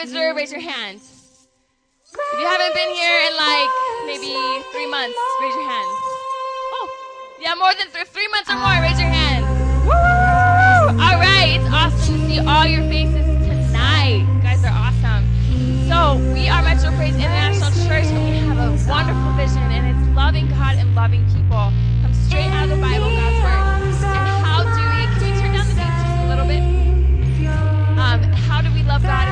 visitor, raise your hand. If you haven't been here in like maybe three months, raise your hand. Oh, yeah, more than th- three months or more, raise your hand. Woo! All right, it's awesome to see all your faces tonight. You guys are awesome. So, we are Metro Praise International Church, and we have a wonderful vision, and it's loving God and loving people. Come straight out of the Bible, God's Word. And how do we, can you turn down the beat just a little bit? Um, how do we love God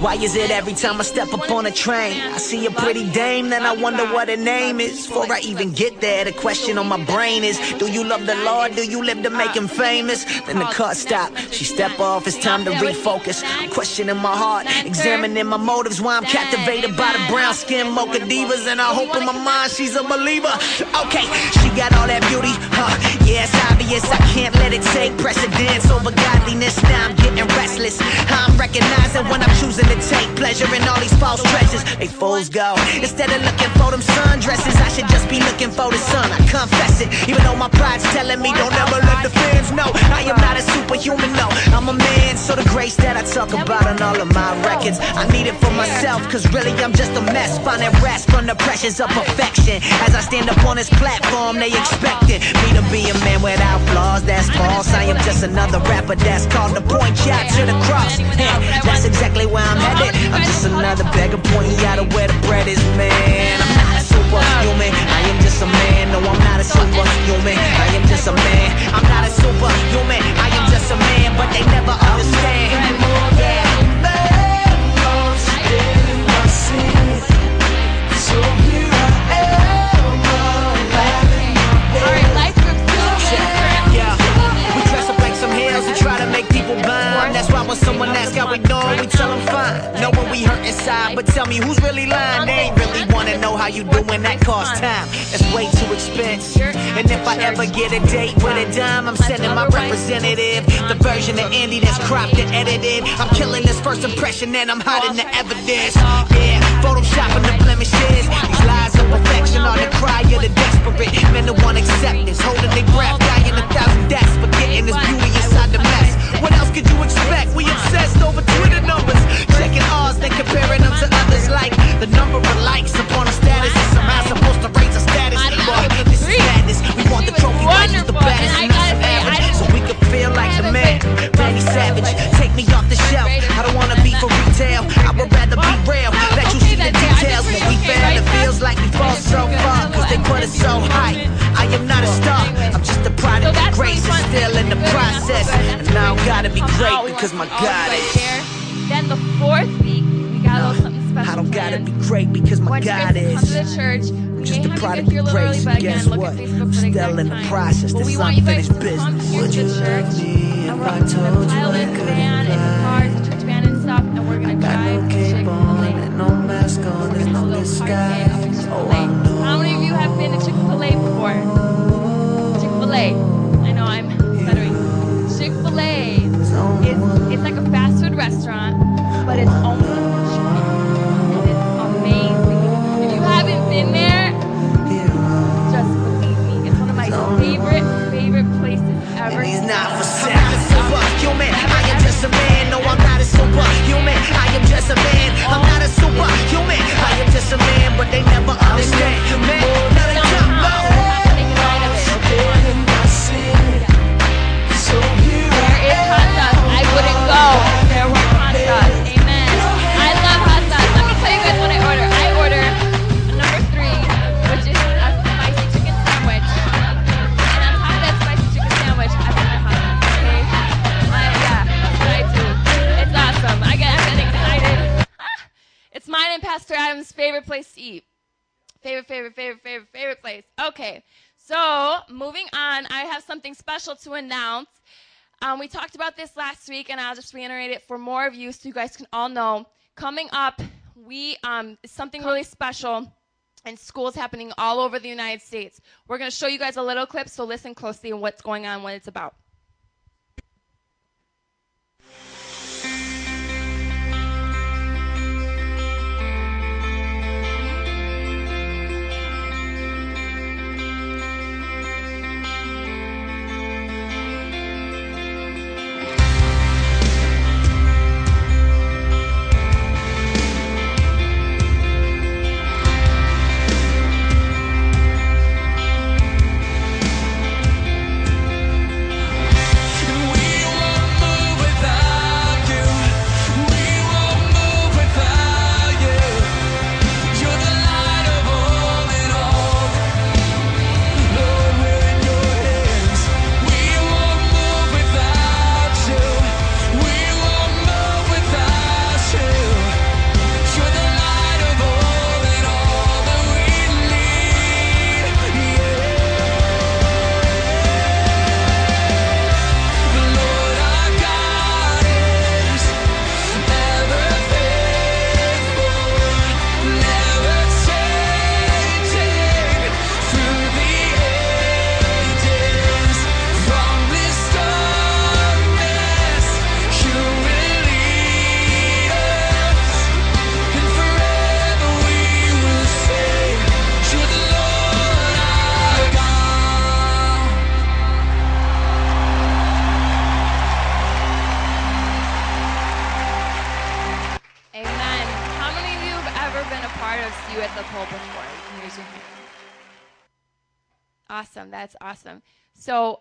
Why is it every time I step up on a train, I see a pretty dame, then I wonder what her name is? Before I even get there, the question on my brain is, do you love the Lord? Do you live to make him famous? Then the car stop, she step off, it's time to refocus. Questioning my heart, examining my motives, why I'm captivated by the brown skin mocha divas, and I hope in my mind she's a believer. Okay, she got all that beauty, huh? Yeah, it's obvious, I can't let it take precedence over godliness. Now I'm getting restless. I'm recognizing when I'm choosing to take pleasure in all these false treasures. They fools go. Instead of looking for them sundresses, I should just be looking for the sun. I confess it, even though my pride's telling me don't ever let the fans know. I am not a superhuman, no. I'm a man, so the grace that I talk about on all of my records, I need it for myself, cause really I'm just a mess. Finding rest from the pressures of perfection. As I stand up on this platform, they expecting me to be a man without flaws. That's false. I am just another rapper that's called to point out to the cross. Yeah, that's exactly where I'm headed. I'm just another beggar pointing out of where the bread is, man. I'm not a superhuman. I am just a man. No, I'm not a superhuman. I am just a man. I'm not a superhuman. I am just a man, but they never understand. Yeah. All people blind. That's why when someone asks how we doing, we tell them fine. Knowing we hurt inside, but tell me who's really lying. They ain't really wanna know how you doing. That costs time. That's way too expensive. And if I ever get a date with a dime, I'm sending my representative the version of Andy that's cropped and edited. I'm killing this first impression and I'm hiding the evidence. Yeah, photoshopping the blemishes. These lies of perfection are the cry of the desperate. Men who want acceptance, holding their breath, dying a thousand deaths, forgetting this beauty inside the mess. What else could you expect? We obsessed over Twitter numbers, checking ours, then comparing them to others. Like the number of likes upon a status is somehow supposed to raise a status. Boy, this is madness. We want the trophy like the baddest, And I not say, average, so we could feel like the man. Randy Savage, take me off the shelf. I don't wanna be for retail. I would rather be real. Let you see the details when we fail. It feels like we fall so far, cause they put us so high. I am not a star, I'm just a of still in the process. And now I gotta be great because my God is. Then the fourth week, we got a little something special. I don't gotta be great because my you God come is. to the church. Just a product get here a of grace, but guess what? I'm still in the process. This is want you guys to unfinished business. here to the church. And we're going to have a pilot van and cars, a church van and stuff, and we're going to drive to Chick-fil-A. no mask on, We're gonna have a little party day up at Chick-fil-A. How many of you have been to Chick-fil-A before? Special to announce. Um, we talked about this last week, and I'll just reiterate it for more of you so you guys can all know. Coming up, we um, something really special, and schools happening all over the United States. We're going to show you guys a little clip, so listen closely and what's going on, what it's about.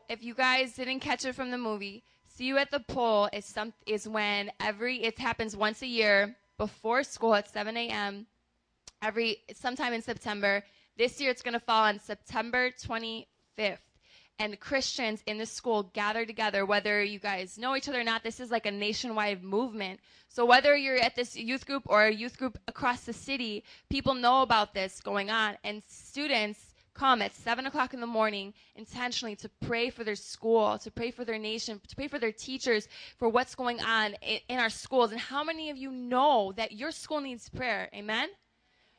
If you guys didn't catch it from the movie, see you at the pole is some is when every it happens once a year before school at 7 a.m. Every sometime in September. This year it's going to fall on September 25th. And Christians in the school gather together, whether you guys know each other or not. This is like a nationwide movement. So whether you're at this youth group or a youth group across the city, people know about this going on. And students come at 7 o'clock in the morning intentionally to pray for their school, to pray for their nation, to pray for their teachers, for what's going on in, in our schools. And how many of you know that your school needs prayer? Amen?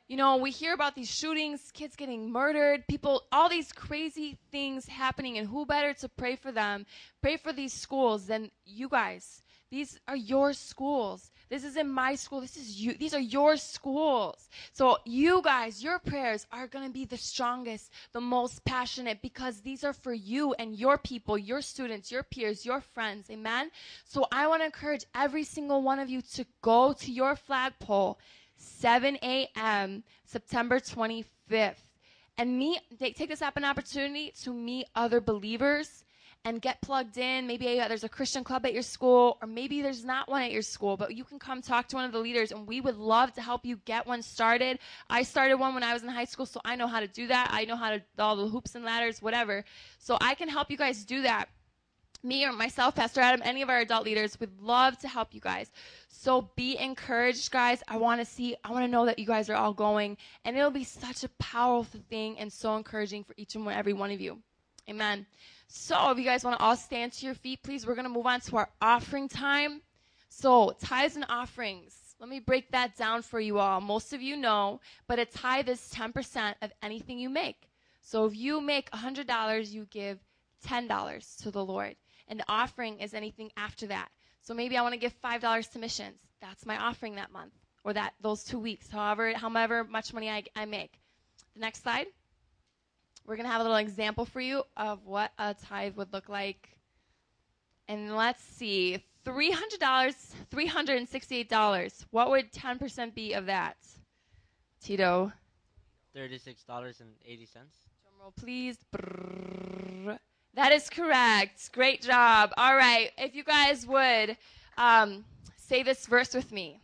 You know, we hear about these shootings, kids getting murdered, people, all these crazy things happening, and who better to pray for them, pray for these schools than you guys? These are your schools. This isn't my school. This is you. These are your schools. So you guys, your prayers are going to be the strongest, the most passionate because these are for you and your people, your students, your peers, your friends. Amen. So I want to encourage every single one of you to go to your flagpole 7 a.m. September 25th and meet take this up an opportunity to meet other believers and get plugged in. Maybe there's a Christian club at your school, or maybe there's not one at your school, but you can come talk to one of the leaders, and we would love to help you get one started. I started one when I was in high school, so I know how to do that. I know how to do all the hoops and ladders, whatever. So I can help you guys do that me or myself, Pastor Adam, any of our adult leaders would love to help you guys. So be encouraged, guys. I want to see, I want to know that you guys are all going, and it'll be such a powerful thing and so encouraging for each and every one of you. Amen. So if you guys want to all stand to your feet, please, we're going to move on to our offering time. So tithes and offerings. Let me break that down for you all. Most of you know, but a tithe is 10% of anything you make. So if you make $100, you give $10 to the Lord. And the offering is anything after that. So maybe I want to give $5 to missions. That's my offering that month or that those two weeks, however, however much money I, I make. The next slide. We're going to have a little example for you of what a tithe would look like. And let's see, $300, $368. What would 10% be of that? Tito. $36.80. Drum roll, please. Brrr. That is correct. Great job. All right. If you guys would um, say this verse with me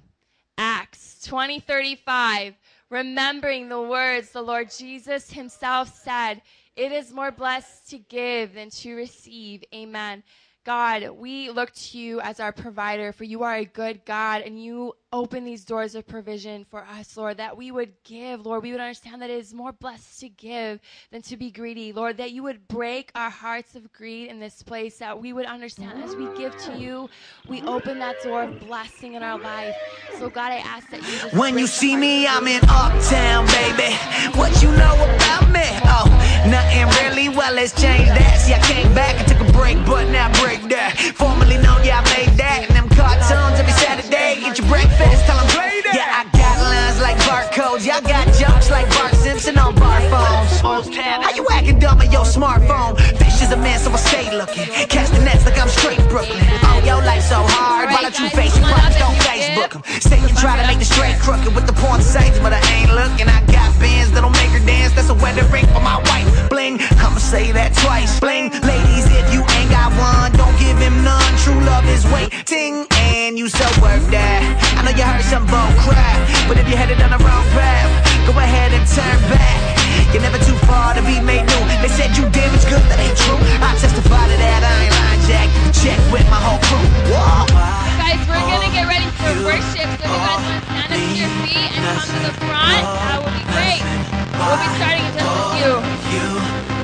Acts 20 35 remembering the words the Lord Jesus himself said, it is more blessed to give than to receive. Amen. God, we look to you as our provider, for you are a good God, and you open these doors of provision for us, Lord, that we would give, Lord. We would understand that it is more blessed to give than to be greedy, Lord, that you would break our hearts of greed in this place, that we would understand as we give to you, we open that door of blessing in our life. So, God, I ask that you just. When you see me, I'm in Uptown, baby. What you know about me? Oh, nothing really. Well, let's change that. I came back and took a break, but now break that. Formerly known, yeah, I made that. And them cartoons every Saturday. Eat your breakfast, tell them play that. Yeah, I got lines like barcodes. Y'all got jokes like Bart Simpson on bar phones. How you acting dumb on your smartphone? A man, so I stay looking. Catch the nets like I'm straight Brooklyn. Oh, your life so hard. Why don't you face your problems? Don't Facebook them. Say you try to make the straight crooked with the porn sites, but I ain't looking. I got bands that'll make her dance. That's a wedding ring for my wife. Bling, I'ma say that twice. Bling, ladies, if you ain't got one, don't give him none. True love is waiting, and you so worth that. I know you heard some bull crap, but if you're headed on the wrong path, go ahead and turn back. You're never too far to be made new. They said you damaged good, that ain't true. I testify to that. I ain't lying, Jack. Check with my whole crew. Whoa. Guys, we're gonna get ready for worship. So if you guys want to stand up to your feet and come to the front, that would be great. We'll be starting in just a few.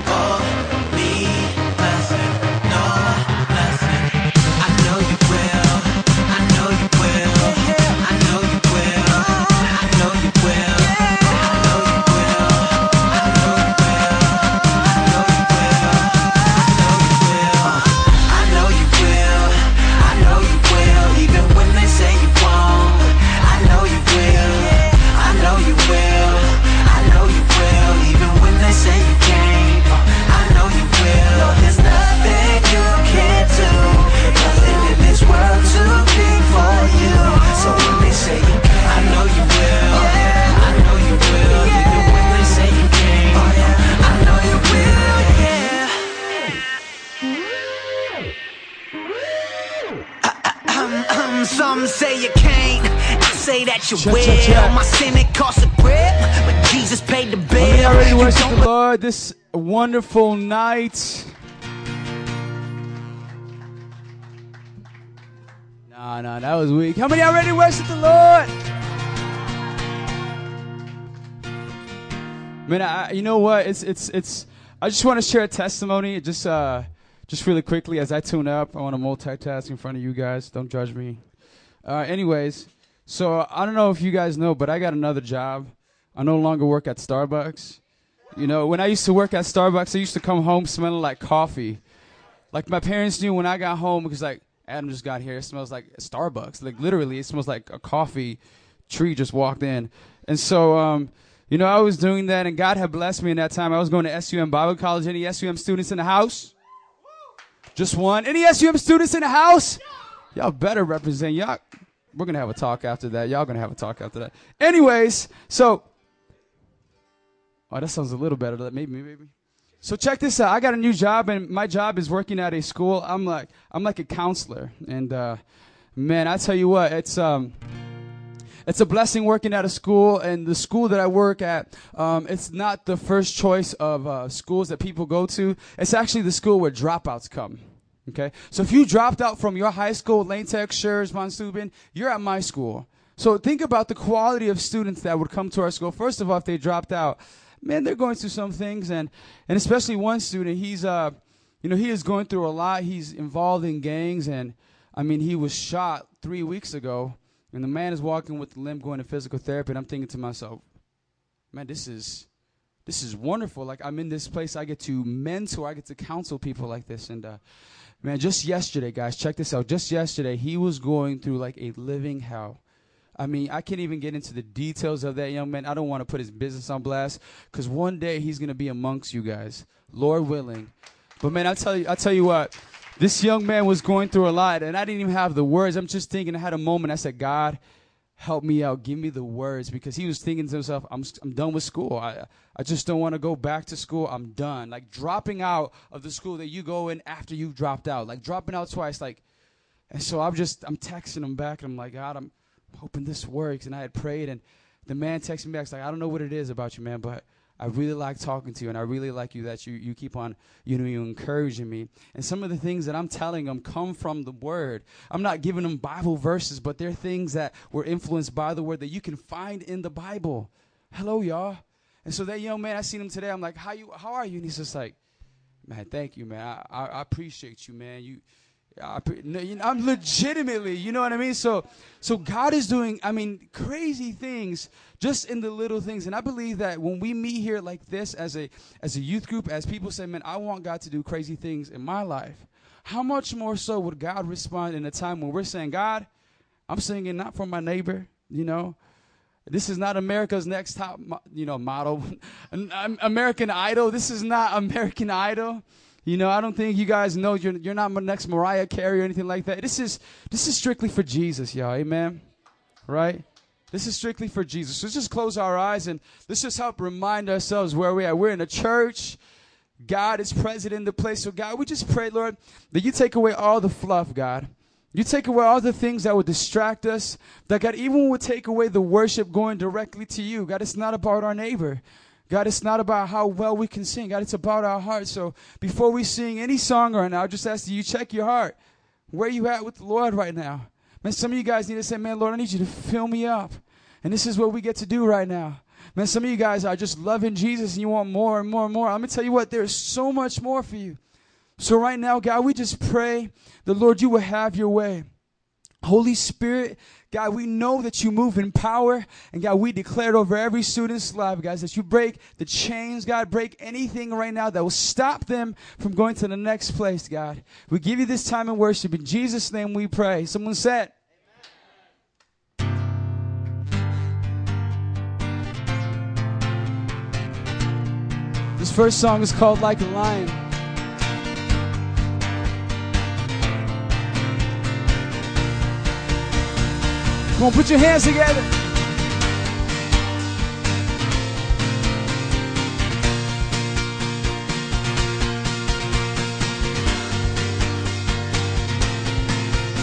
That you Check, will. check, check. My sin it costs a grip, but Jesus paid the bill. How many already You worship the Lord this wonderful night? Nah, nah, that was weak. How many already worship the Lord? Man, I, you know what? It's it's it's. I just want to share a testimony, just uh, just really quickly as I tune up. I want to multitask in front of you guys. Don't judge me. Uh, anyways, so I don't know if you guys know, but I got another job. I no longer work at Starbucks. You know, when I used to work at Starbucks, I used to come home smelling like coffee. Like my parents knew when I got home because like Adam just got here, it smells like Starbucks. Like literally, it smells like a coffee tree just walked in. And so, um, you know, I was doing that, and God had blessed me in that time. I was going to SUM Bible College. Any SUM students in the house? Just one. Any SUM students in the house? Y'all better represent y'all. We're gonna have a talk after that. Y'all gonna have a talk after that. Anyways, so oh, that sounds a little better. Maybe, maybe. So check this out. I got a new job, and my job is working at a school. I'm like, I'm like a counselor, and uh, man, I tell you what, it's um, it's a blessing working at a school, and the school that I work at, um, it's not the first choice of uh, schools that people go to. It's actually the school where dropouts come. Okay, so if you dropped out from your high school, Lane Tech, Schurz, Von Steuben, you're at my school. So think about the quality of students that would come to our school. First of all, if they dropped out, man, they're going through some things, and and especially one student, he's uh, you know, he is going through a lot. He's involved in gangs, and I mean, he was shot three weeks ago, and the man is walking with a limp, going to physical therapy. And I'm thinking to myself, man, this is this is wonderful. Like I'm in this place, I get to mentor, I get to counsel people like this, and uh, man, just yesterday, guys, check this out. Just yesterday, he was going through like a living hell. I mean, I can't even get into the details of that young man. I don't want to put his business on blast because one day he's going to be amongst you guys, Lord willing. But man, I tell you, I tell you what, this young man was going through a lot, and I didn't even have the words. I'm just thinking. I had a moment. I said, God, help me out. Give me the words because he was thinking to himself, I'm I'm done with school. I I just don't want to go back to school. I'm done. Like dropping out of the school that you go in after you've dropped out. Like dropping out twice. Like, and so I'm just I'm texting him back, and I'm like, God, I'm hoping this works. And I had prayed, and the man texted me back. He's like, I don't know what it is about you, man, but I really like talking to you, and I really like you that you, you keep on, you know, you encouraging me. And some of the things that I'm telling them come from the Word. I'm not giving them Bible verses, but they're things that were influenced by the Word that you can find in the Bible. Hello, y'all. And so that young man, I seen him today. I'm like, how you? How are you? And he's just like, man, thank you, man. I, I, I appreciate you, man. You I, I'm legitimately, you know what I mean? So, so God is doing, I mean, crazy things just in the little things. And I believe that when we meet here like this as a, as a youth group, as people say, man, I want God to do crazy things in my life. How much more so would God respond in a time when we're saying, God, I'm singing not for my neighbor, you know, this is not America's next top, you know, model, American Idol. This is not American Idol. You know, I don't think you guys know you're, you're not my next Mariah Carey or anything like that. This is this is strictly for Jesus, y'all. Amen. Right? This is strictly for Jesus. Let's just close our eyes and let's just help remind ourselves where we are. We're in a church. God is present in the place. So God, we just pray, Lord, that you take away all the fluff, God. You take away all the things that would distract us. That God even would take away the worship going directly to you. God, it's not about our neighbor. God, it's not about how well we can sing. God, it's about our heart. So before we sing any song right now, I just ask you check your heart. Where you at with the Lord right now? Man, some of you guys need to say, man, Lord, I need you to fill me up. And this is what we get to do right now. Man, some of you guys are just loving Jesus and you want more and more and more. I'm going to tell you what, there's so much more for you. So right now, God, we just pray the Lord, you will have your way. Holy Spirit, God, we know that you move in power. And God, we declare it over every student's life, guys, that you break the chains, God, break anything right now that will stop them from going to the next place, God. We give you this time in worship. In Jesus' name we pray. Someone said, This first song is called Like a Lion. Come on, put your hands together.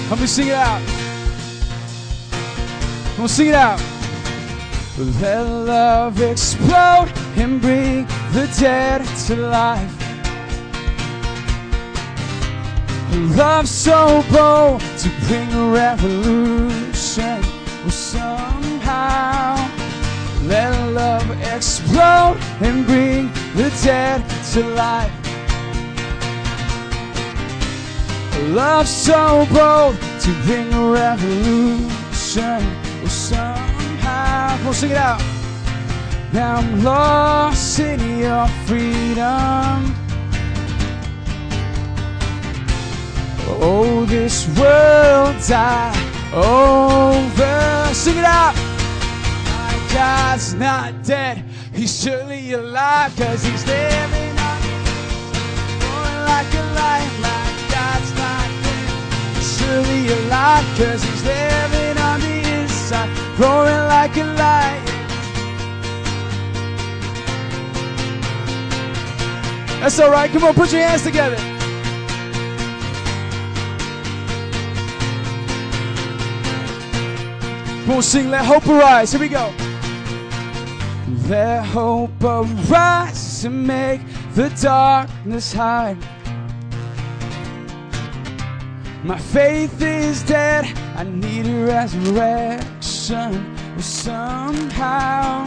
Help me sing it out. Come on, sing it out. Let love explode and bring the dead to life. Love so bold to bring a revolution. Well, somehow let love explode and bring the dead to life. Love so bold to bring a revolution. Well, somehow, we'll sing it out. Now I'm lost in your freedom. Oh, this world die over. Sing it out. My God's not dead. He's surely alive, cause he's living on Going like a lion. My God's not dead. He's surely alive, cause he's living on the inside. Roaring like a lion. That's all right. Come on, put your hands together. On, sing Let Hope Arise. Here we go. Let hope arise and make the darkness hide. My faith is dead. I need a resurrection somehow.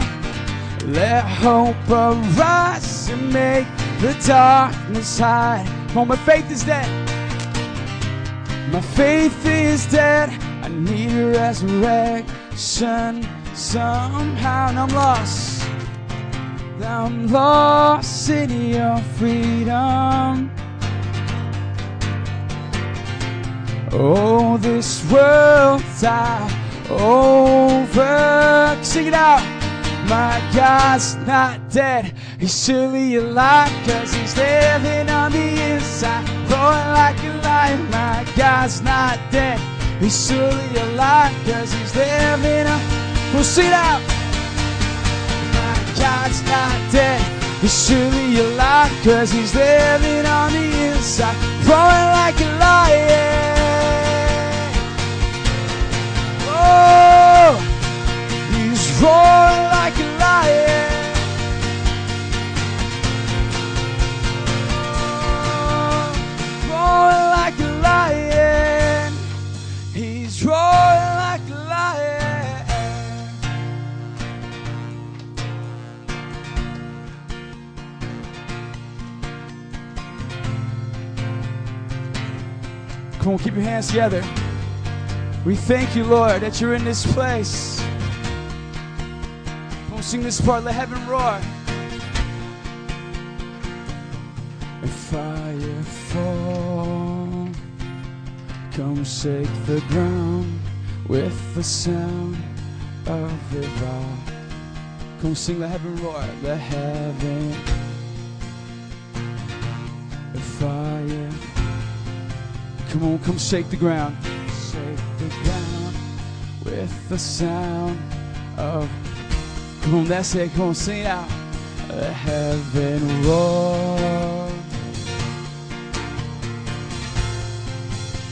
Let hope arise and make the darkness hide. On, my faith is dead. My faith is dead. I need a resurrection somehow. And I'm lost. I'm lost in your freedom. Oh, this world's out over. Sing it out. My God's not dead. He's surely alive, cause he's living on the inside. Roaring like a lion. My God's not dead. He's surely alive, cause he's living sing it out. My God's not dead. He's surely alive, cause he's living on the inside. Roaring like a lion. Oh, he's roaring like a lion. Oh, roaring Come on, keep your hands together. We thank you, Lord, that you're in this place. Come on, sing this part, let heaven roar. And fire fall. Come shake the ground with the sound of revival. Come sing, let heaven roar, let heaven. And fire. Come on, come shake the ground. Shake the ground with the sound of. Come on, that's it. Come on, sing it out. Let heaven roar.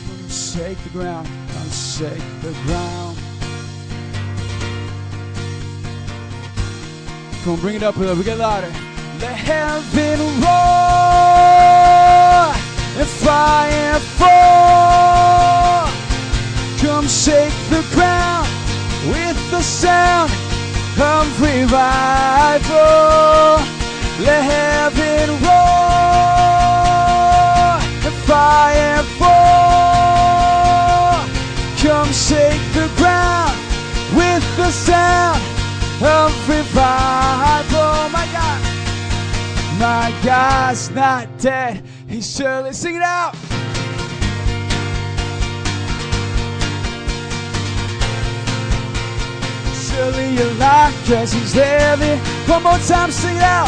Come shake the ground. Come shake the ground. Come on, bring it up. We get louder. Let heaven roar and fire fall. Shake the ground with the sound of revival. Let heaven roar and fire fall. Come shake the ground with the sound of revival. My God. My God's not dead. He's surely sing it out. Surely alive, cause he's living. One more time, sing it out.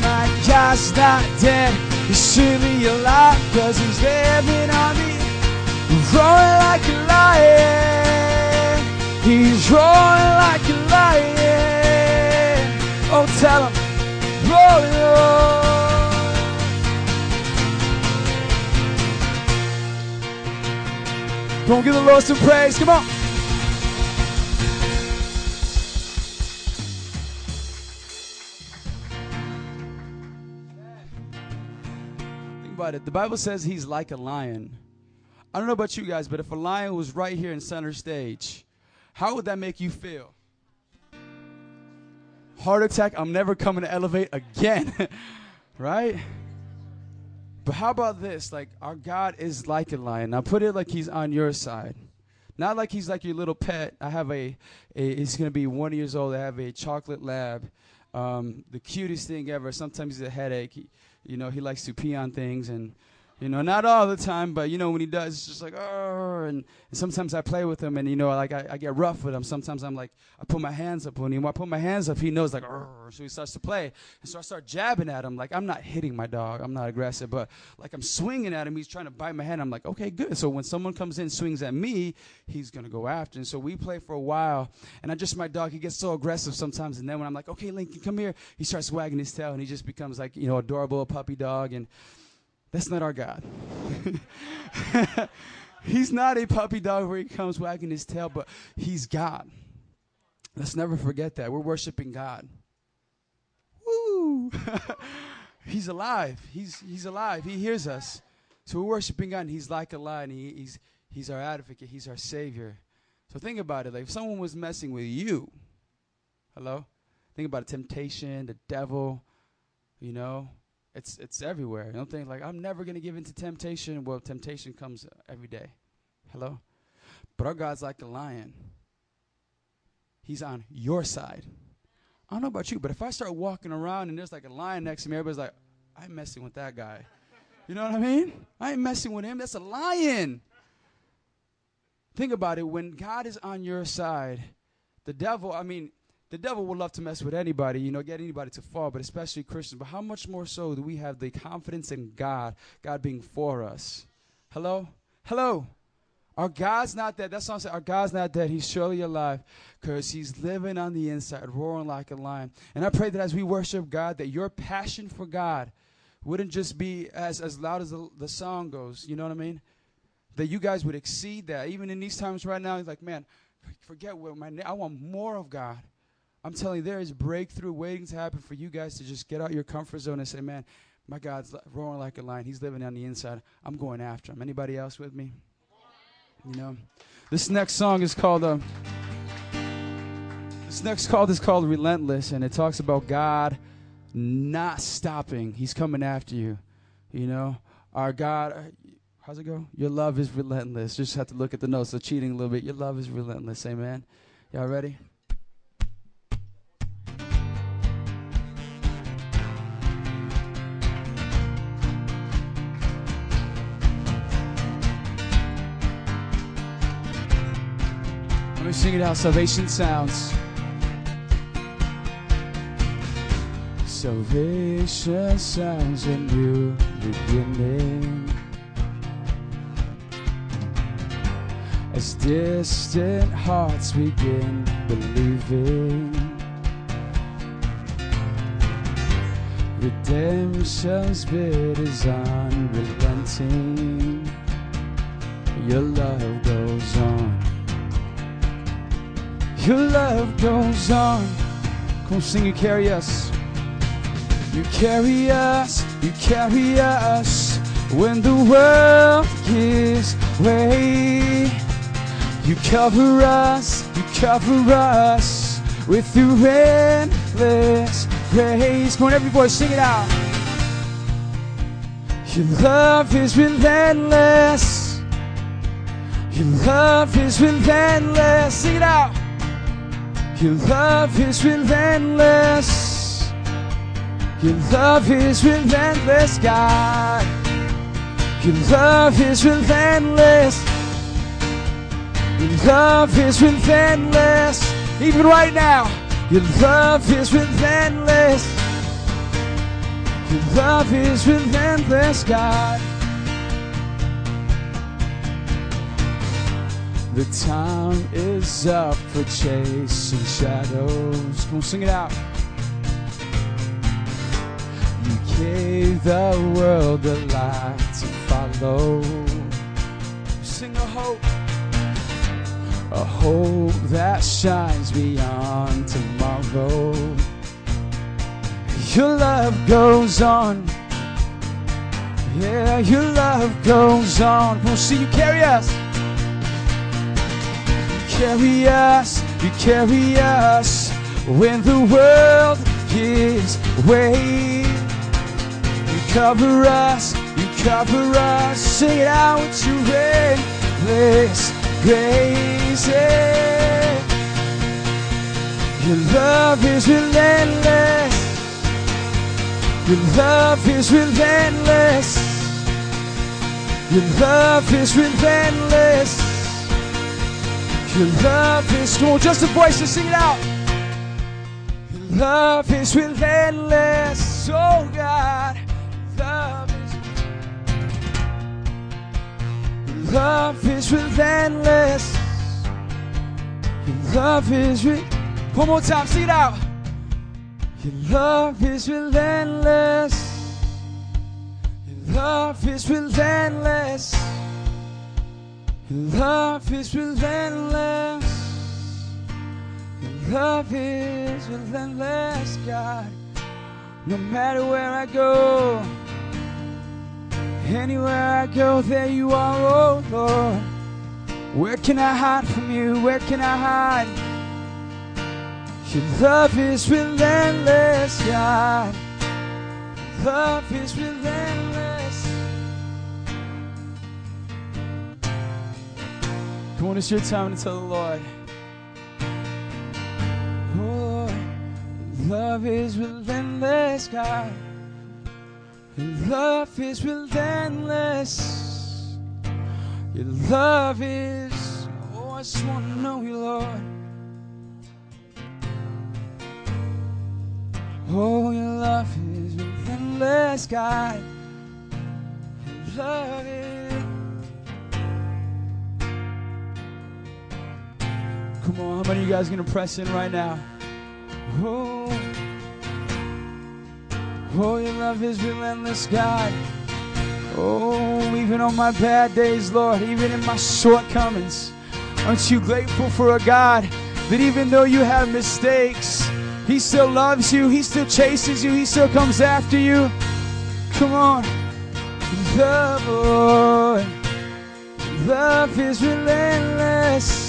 My God's not dead. He's surely alive, cause he's living on me. Roaring like a lion. He's roaring like a lion. Oh, tell him. On, Don't give the Lord some praise. Come on. About it. The Bible says he's like a lion. I don't know about you guys, but if a lion was right here in center stage, how would that make you feel? Heart attack, I'm never coming to elevate again. right? But how about this? Like, our God is like a lion. Now, put it like he's on your side. Not like he's like your little pet. I have a, a he's going to be one years old. I have a chocolate lab. Um, the cutest thing ever. Sometimes he's a headache. He, you know, he likes to pee on things and you know, not all the time, but you know, when he does, it's just like, oh. And, and sometimes I play with him, and you know, like I, I, get rough with him. Sometimes I'm like, I put my hands up. When he, when I put my hands up, he knows like, oh. So he starts to play, and so I start jabbing at him. Like I'm not hitting my dog. I'm not aggressive, but like I'm swinging at him. He's trying to bite my hand. I'm like, okay, good. So when someone comes in, swings at me, he's gonna go after. And so we play for a while, and I just my dog. He gets so aggressive sometimes, and then when I'm like, okay, Lincoln, come here, he starts wagging his tail, and he just becomes like, you know, adorable puppy dog, and that's not our God. he's not a puppy dog where he comes wagging his tail, but he's God. Let's never forget that. We're worshiping God. Woo! he's alive. He's, he's alive. He hears us. So we're worshiping God, and he's like a lion. He, he's, he's our advocate. He's our savior. So think about it. Like if someone was messing with you, hello? Think about it, temptation, the devil, you know, it's it's everywhere. You don't think like I'm never gonna give in to temptation. Well, temptation comes every day. Hello? But our God's like a lion. He's on your side. I don't know about you, but if I start walking around and there's like a lion next to me, everybody's like, I'm messing with that guy. You know what I mean? I ain't messing with him. That's a lion. Think about it. When God is on your side, the devil, I mean, the devil would love to mess with anybody, you know, get anybody to fall, but especially Christians. But how much more so do we have the confidence in God, God being for us? Hello? Hello? Our God's not dead. That's what I'm saying. Our God's not dead. He's surely alive because He's living on the inside, roaring like a lion. And I pray that as we worship God, that your passion for God wouldn't just be as, as loud as the, the song goes. You know what I mean? That you guys would exceed that. Even in these times right now, He's like, man, forget what my name. I want more of God. I'm telling you, there is breakthrough waiting to happen for you guys to just get out your comfort zone and say, man, my God's roaring like a lion. He's living on the inside. I'm going after him. Anybody else with me? You know, this next song is called. Uh, this next call is called Relentless, and it talks about God not stopping. He's coming after you. You know, our God. How's it go? Your love is relentless. Just have to look at the notes. So cheating a little bit. Your love is relentless. Amen. Y'all ready? Sing it how salvation sounds. Salvation sounds a new beginning. As distant hearts begin believing. Redemption's bid is unrelenting. Your love goes on. Your love goes on. Come on, sing, you carry us. You carry us, you carry us when the world gives way. You cover us, you cover us with your endless grace. Come on, every voice, sing it out. Your love is relentless. Your love is relentless. Sing it out. Your love is relentless. Your love is relentless, God. Your love is relentless. Your love is relentless. Even right now, your love is relentless. Your love is relentless, God. The time is up for chasing shadows. Come on, sing it out. You gave the world a light to follow. Sing a hope. a hope that shines beyond tomorrow. Your love goes on. Yeah, your love goes on. We'll see you carry us. Carry us, you carry us when the world gives way. You cover us, you cover us. Sing it out with your endless grace. Your love is relentless. Your love is relentless. Your love is relentless. Your love is come on, just a voice to sing it out. Your love is relentless, oh God. Love is Your love is relentless. Your love is re- one more time, sing it out. Your love is relentless. Your love is relentless. Your love is relentless. Your love is relentless, God. No matter where I go, anywhere I go, there you are, oh Lord. Where can I hide from you? Where can I hide? Your love is relentless, God. Your love is relentless. Come on, it's your time to tell the Lord. Oh, Lord, love is relentless, God. Your love is relentless. Your love is, oh, I just want to know you, Lord. Oh, your love is relentless, God. Your love is. Come on, how many of you guys gonna press in right now? Oh, oh, your love is relentless, God. Oh, even on my bad days, Lord, even in my shortcomings, aren't you grateful for a God that even though you have mistakes, He still loves you, He still chases you, He still comes after you? Come on. The Lord. Love is relentless.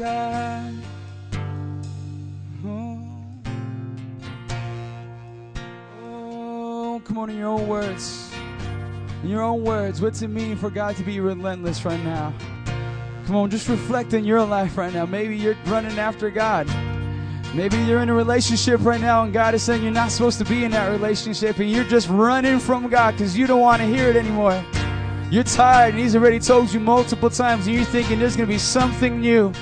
God. Oh. Oh, come on in your own words. In your own words, what's it mean for God to be relentless right now? Come on, just reflect in your life right now. Maybe you're running after God. Maybe you're in a relationship right now and God is saying you're not supposed to be in that relationship and you're just running from God because you don't want to hear it anymore. You're tired and He's already told you multiple times and you're thinking there's going to be something new.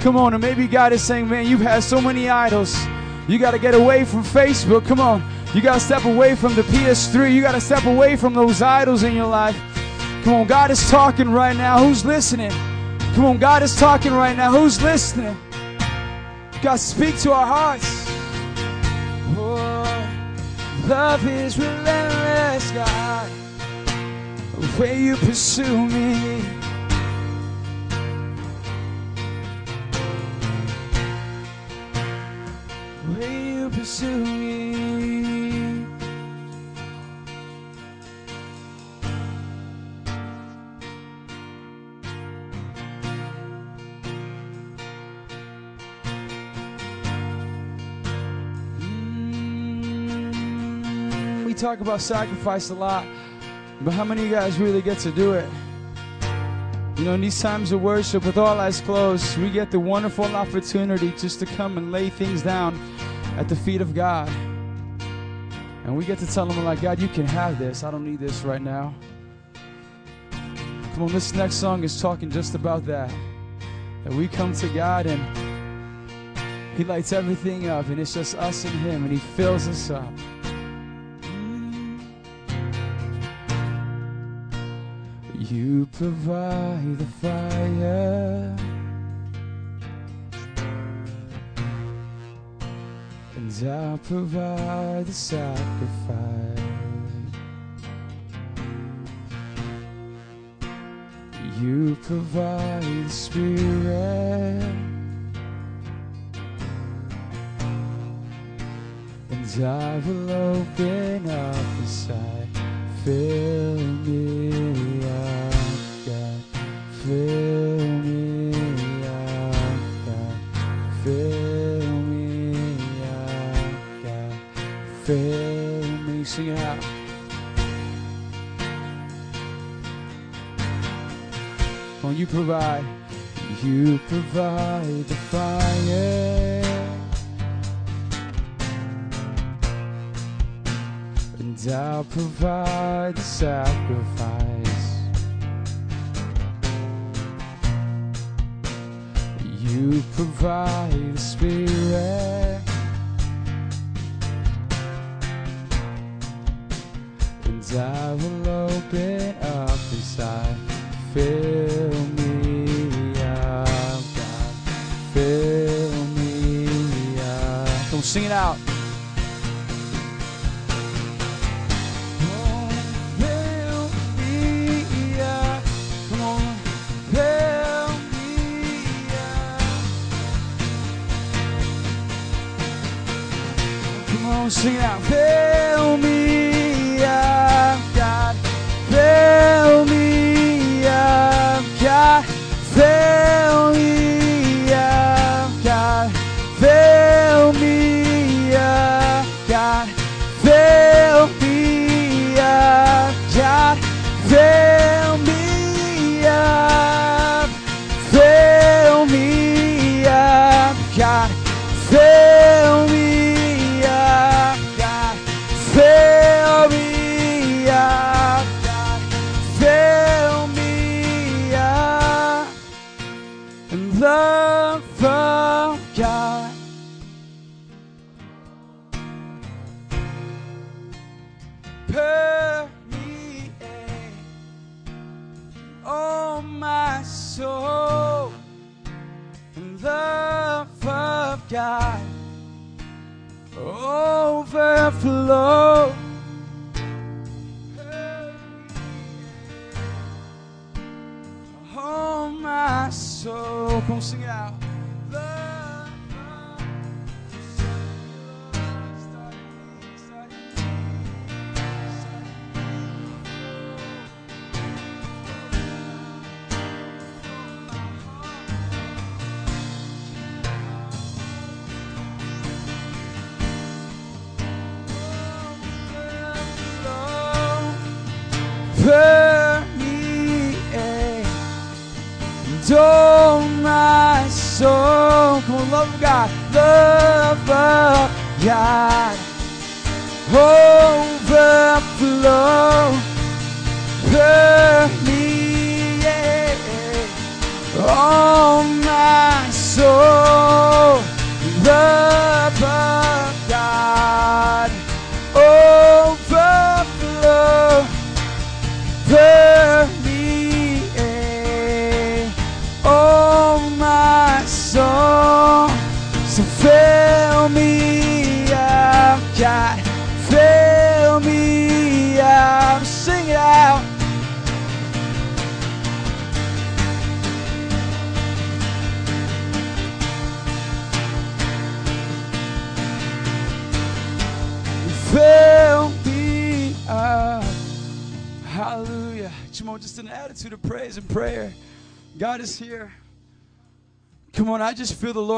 Come on, and maybe God is saying, man, you've had so many idols. You got to get away from Facebook. Come on. You got to step away from the PS3. You got to step away from those idols in your life. Come on, God is talking right now. Who's listening? Come on, God is talking right now. Who's listening? God, speak to our hearts. Oh, love is relentless, God. The way you pursue me. The way you pursue me. We talk about sacrifice a lot, but how many of you guys really get to do it? You know, in these times of worship, with all eyes closed, we get the wonderful opportunity just to come and lay things down at the feet of God. And we get to tell Him, like, God, you can have this. I don't need this right now. Come on, this next song is talking just about that. That we come to God and He lights everything up, and it's just us and Him, and He fills us up. You provide the fire. And I provide the sacrifice. You provide the spirit. And I will open up the sight. Fill me Fill me up. Fill me up. Fill me. Sing it out. Oh, you provide. You provide the fire. And I'll provide the sacrifice. You provide the spirit. And I will open up inside. Fill me up, God. Fill me up. Come sing it out. Come on, sing soul,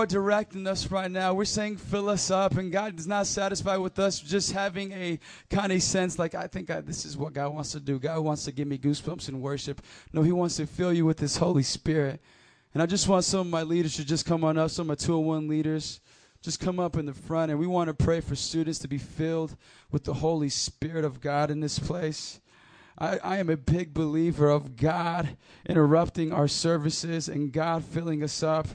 Lord directing us right now. We're saying, fill us up, and God is not satisfied with us just having a kind of sense like, I think I, this is what God wants to do. God wants to give me goosebumps in worship. No, He wants to fill you with His Holy Spirit. And I just want some of my leaders to just come on up, some of my 201 leaders. Just come up in the front, and we want to pray for students to be filled with the Holy Spirit of God in this place. I, I am a big believer of God interrupting our services and God filling us up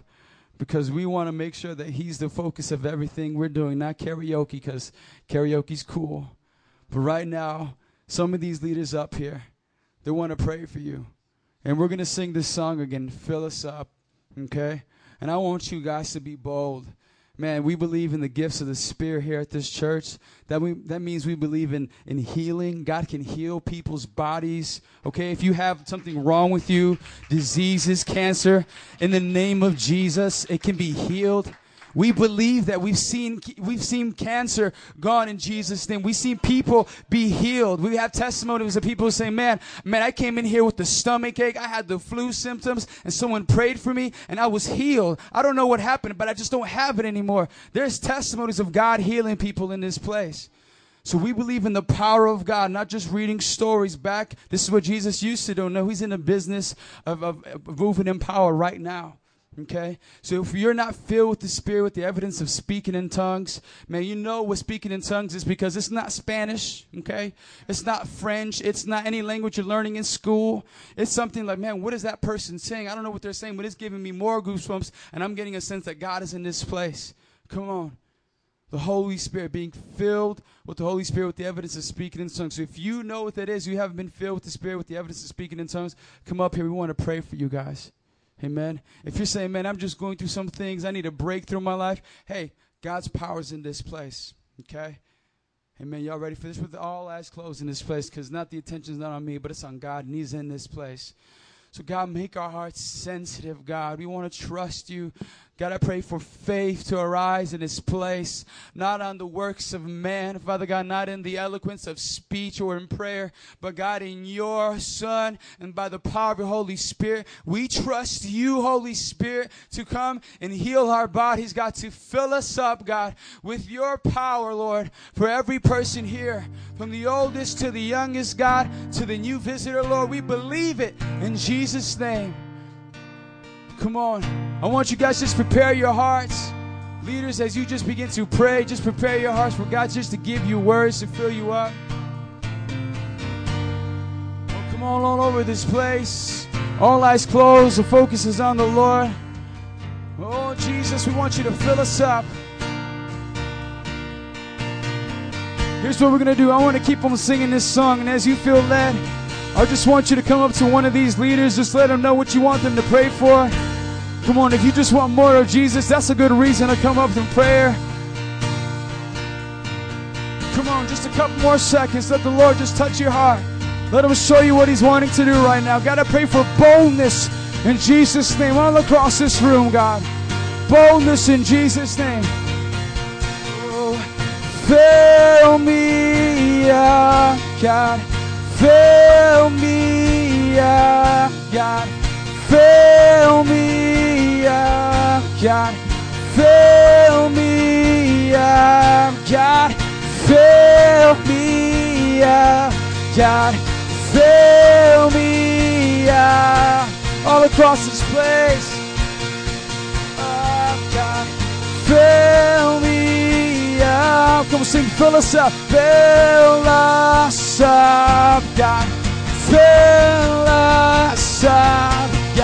because we want to make sure that He's the focus of everything we're doing, not karaoke, because karaoke's cool. But right now, some of these leaders up here, they want to pray for you. And we're going to sing this song again, Fill Us Up, okay? And I want you guys to be bold. Man, we believe in the gifts of the Spirit here at this church. That we that means we believe in in healing. God can heal people's bodies. Okay, if you have something wrong with you, diseases, cancer, in the name of Jesus, it can be healed. We believe that we've seen we've seen cancer gone in Jesus' name. We've seen people be healed. We have testimonies of people saying, "Man, man, I came in here with the stomach ache. I had the flu symptoms, and someone prayed for me, and I was healed. I don't know what happened, but I just don't have it anymore." There's testimonies of God healing people in this place. So we believe in the power of God, not just reading stories back. This is what Jesus used to do. No, he's in the business of, of, of moving in power right now. Okay? So if you're not filled with the Spirit, with the evidence of speaking in tongues, man, you know what speaking in tongues is because it's not Spanish, okay? It's not French. It's not any language you're learning in school. It's something like, man, what is that person saying? I don't know what they're saying, but it's giving me more goosebumps, and I'm getting a sense that God is in this place. Come on. The Holy Spirit, being filled with the Holy Spirit with the evidence of speaking in tongues. So if you know what that is, you haven't been filled with the Spirit with the evidence of speaking in tongues, come up here. We want to pray for you guys. Amen. If you're saying, man, I'm just going through some things, I need a breakthrough in my life, hey, God's power is in this place. Okay? Amen. Y'all ready for this? With all eyes closed in this place, because not the attention's not on me, but it's on God, and He's in this place. So, God, make our hearts sensitive, God. We want to trust you. God, I pray for faith to arise in this place, not on the works of man, Father God, not in the eloquence of speech or in prayer, but God, in your Son and by the power of your Holy Spirit. We trust you, Holy Spirit, to come and heal our bodies, God, to fill us up, God, with your power, Lord, for every person here, from the oldest to the youngest, God, to the new visitor, Lord. We believe it in Jesus' name. Come on. I want you guys just prepare your hearts. Leaders, as you just begin to pray, just prepare your hearts for God just to give you words to fill you up. Oh, come on all over this place. All eyes closed. The focus is on the Lord. Oh, Jesus, we want you to fill us up. Here's what we're going to do. I want to keep on singing this song, and as you feel led, I just want you to come up to one of these leaders. Just let them know what you want them to pray for. Come on, if you just want more of Jesus, that's a good reason to come up in prayer. Come on, just a couple more seconds. Let the Lord just touch your heart. Let Him show you what He's wanting to do right now. I pray for boldness in Jesus' name all across this room, God. Boldness in Jesus' name. Oh, fill me up, God. Fill me up, God. Fill me up, God. Fill me up, God. Fill me up, God. Fill me up. All across this place. Fill me up. Come sing, fill us up. Fill us up, God. Fill us up. Up,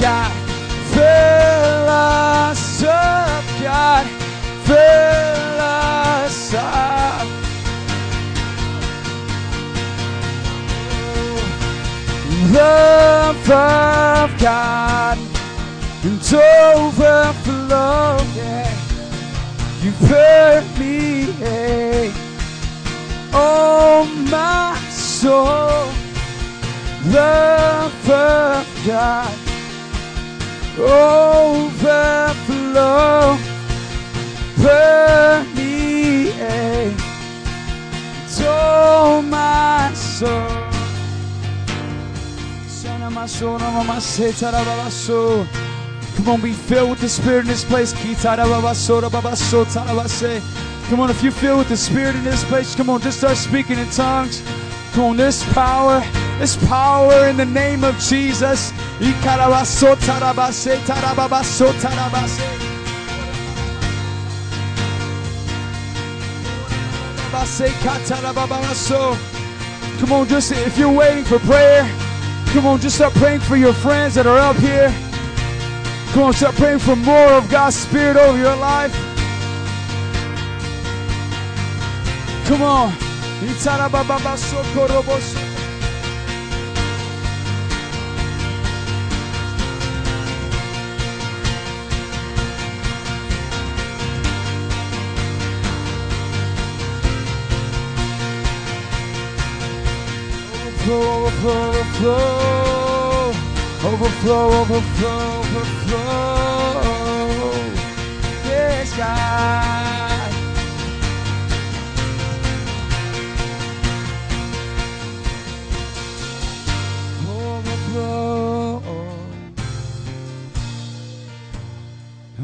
God. Fill us up, God. Fill us up. Love of God and overflow. Yeah. You hey. oh my soul. Love of God, overflow. Burn me, hey. oh my soul. Sana soul, no my soul. Come on, be filled with the Spirit in this place. Come on, if you feel with the Spirit in this place, come on, just start speaking in tongues. Come on, this power, this power in the name of Jesus. Come on, just if you're waiting for prayer, come on, just start praying for your friends that are up here. Come on, start praying for more of God's Spirit over your life. Come on. Overflow, overflow, overflow. Yes, God. Overflow,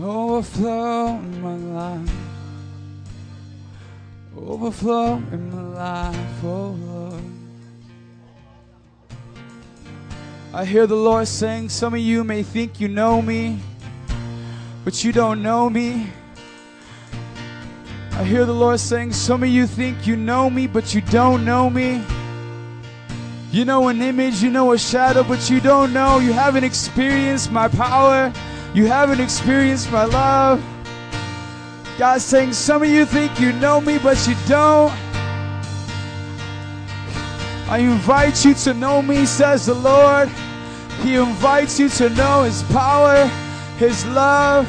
overflow in my life. Overflow in my life, oh. I hear the Lord saying, Some of you may think you know me, but you don't know me. I hear the Lord saying, Some of you think you know me, but you don't know me. You know an image, you know a shadow, but you don't know. You haven't experienced my power, you haven't experienced my love. God's saying, Some of you think you know me, but you don't. I invite you to know me, says the Lord. He invites you to know His power, His love.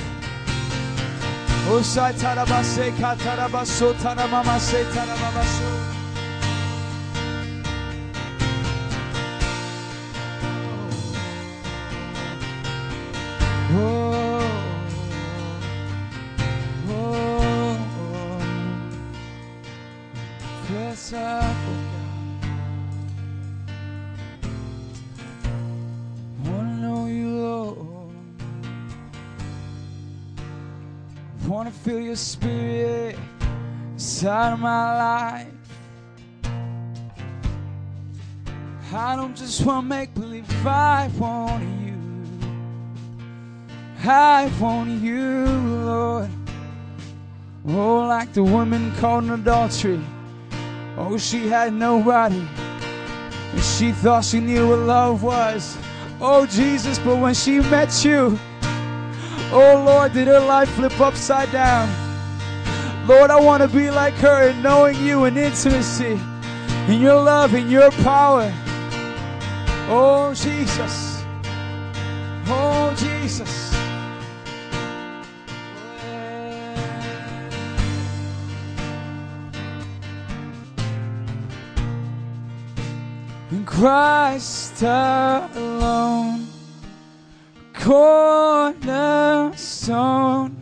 Oh, feel your spirit inside of my life. I don't just wanna make believe I want you. I want you, Lord. Oh, like the woman caught in adultery. Oh, she had nobody. And she thought she knew what love was. Oh, Jesus, but when she met you, oh, Lord, did her life flip upside down. Lord, I want to be like her in knowing you in intimacy, in your love, in your power. Oh, Jesus. Oh, Jesus. In Christ alone, cornerstone,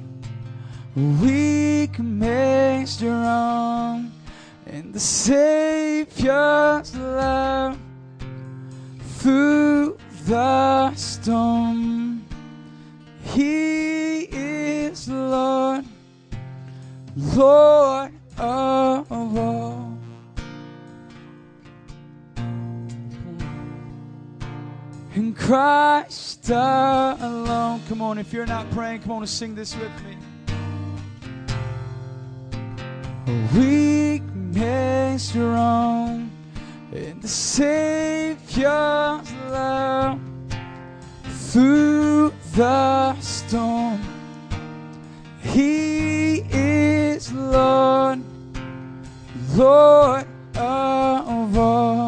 we can make strong in the Savior's love through the storm. He is Lord, Lord of Christ alone. Come on, if you're not praying, come on and sing this with me. Weak made strong in the Savior's love through the storm. He is Lord, Lord of all.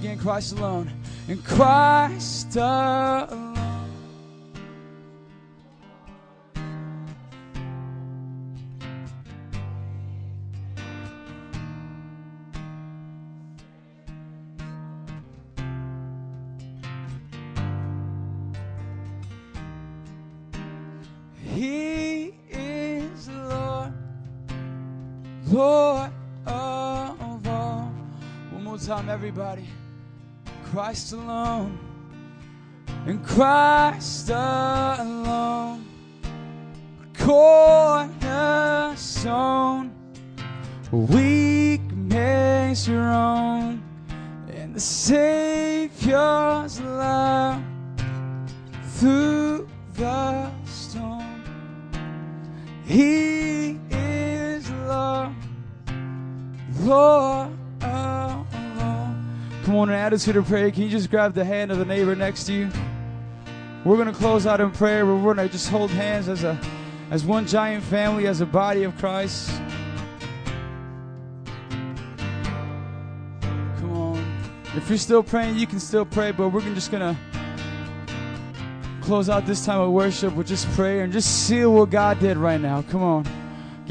Again, Christ alone. In Christ alone. He is Lord, Lord of all. One more time, everybody. Christ alone, and Christ alone, cornerstone, weak made strong, and the Savior's love. Through the storm. He is Lord, Lord. Come on, an attitude of prayer. Can you just grab the hand of the neighbor next to you? We're gonna close out in prayer, but we're gonna just hold hands as a as one giant family, as a body of Christ. Come on. If you're still praying, you can still pray, but we're just going to close out this time of worship with just prayer and just seal what God did right now. Come on.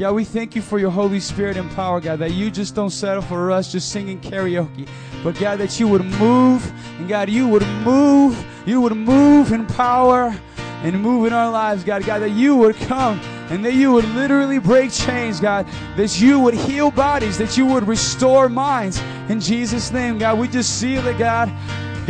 God, we thank you for your Holy Spirit and power, God, that you just don't settle for us just singing karaoke, but God, that you would move, and God, you would move, you would move in power and move in our lives, God. God, that you would come and that you would literally break chains, God. That you would heal bodies, that you would restore minds. In Jesus' name, God, we just seal it, God.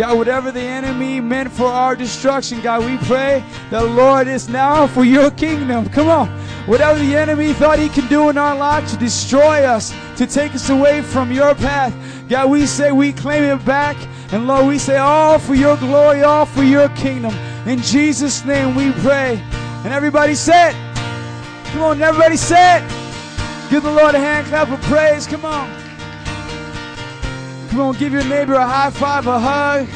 God, whatever the enemy meant for our destruction, God, we pray the Lord is now for your kingdom. Come on. Whatever the enemy thought he could do in our life to destroy us, to take us away from your path, God, we say we claim it back. And Lord, we say all for your glory, all for your kingdom. In Jesus' name we pray. And everybody said, Come on, everybody said, Give the Lord a hand clap of praise. Come on. Come on, give your neighbor a high five, a hug.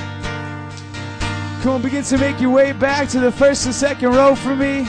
Come on, begin to make your way back to the first and second row for me.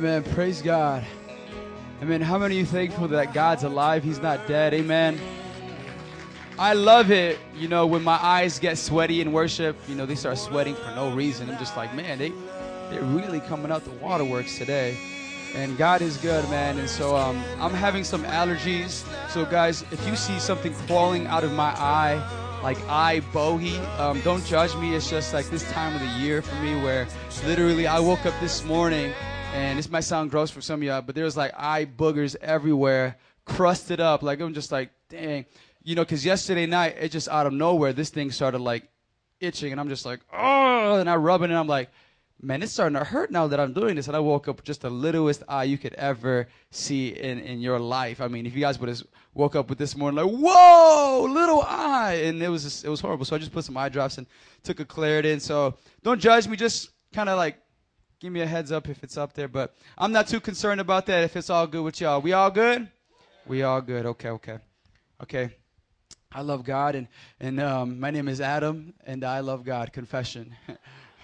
Amen. Praise God. Amen. How many of you thankful that God's alive? He's not dead. Amen. I love it, you know, when my eyes get sweaty in worship, you know, they start sweating for no reason. I'm just like, man, they they're really coming out the waterworks today. And God is good, man. And so um, I'm having some allergies. So guys, if you see something crawling out of my eye, like eye bogey, um, don't judge me. It's just like this time of the year for me where literally I woke up this morning and this might sound gross for some of y'all, but there was like eye boogers everywhere, crusted up. Like I'm just like, dang, you know, because yesterday night it just out of nowhere this thing started like itching, and I'm just like, oh, and I rub it, and I'm like, man, it's starting to hurt now that I'm doing this. And I woke up with just the littlest eye you could ever see in in your life. I mean, if you guys would have woke up with this morning like, whoa, little eye, and it was just, it was horrible. So I just put some eye drops and took a Claritin. So don't judge me, just kind of like give me a heads up if it's up there. But I'm not too concerned about that if it's all good with y'all. We all good? We all good. Okay, okay. Okay. I love God, and, and um, my name is Adam, and I love God. Confession.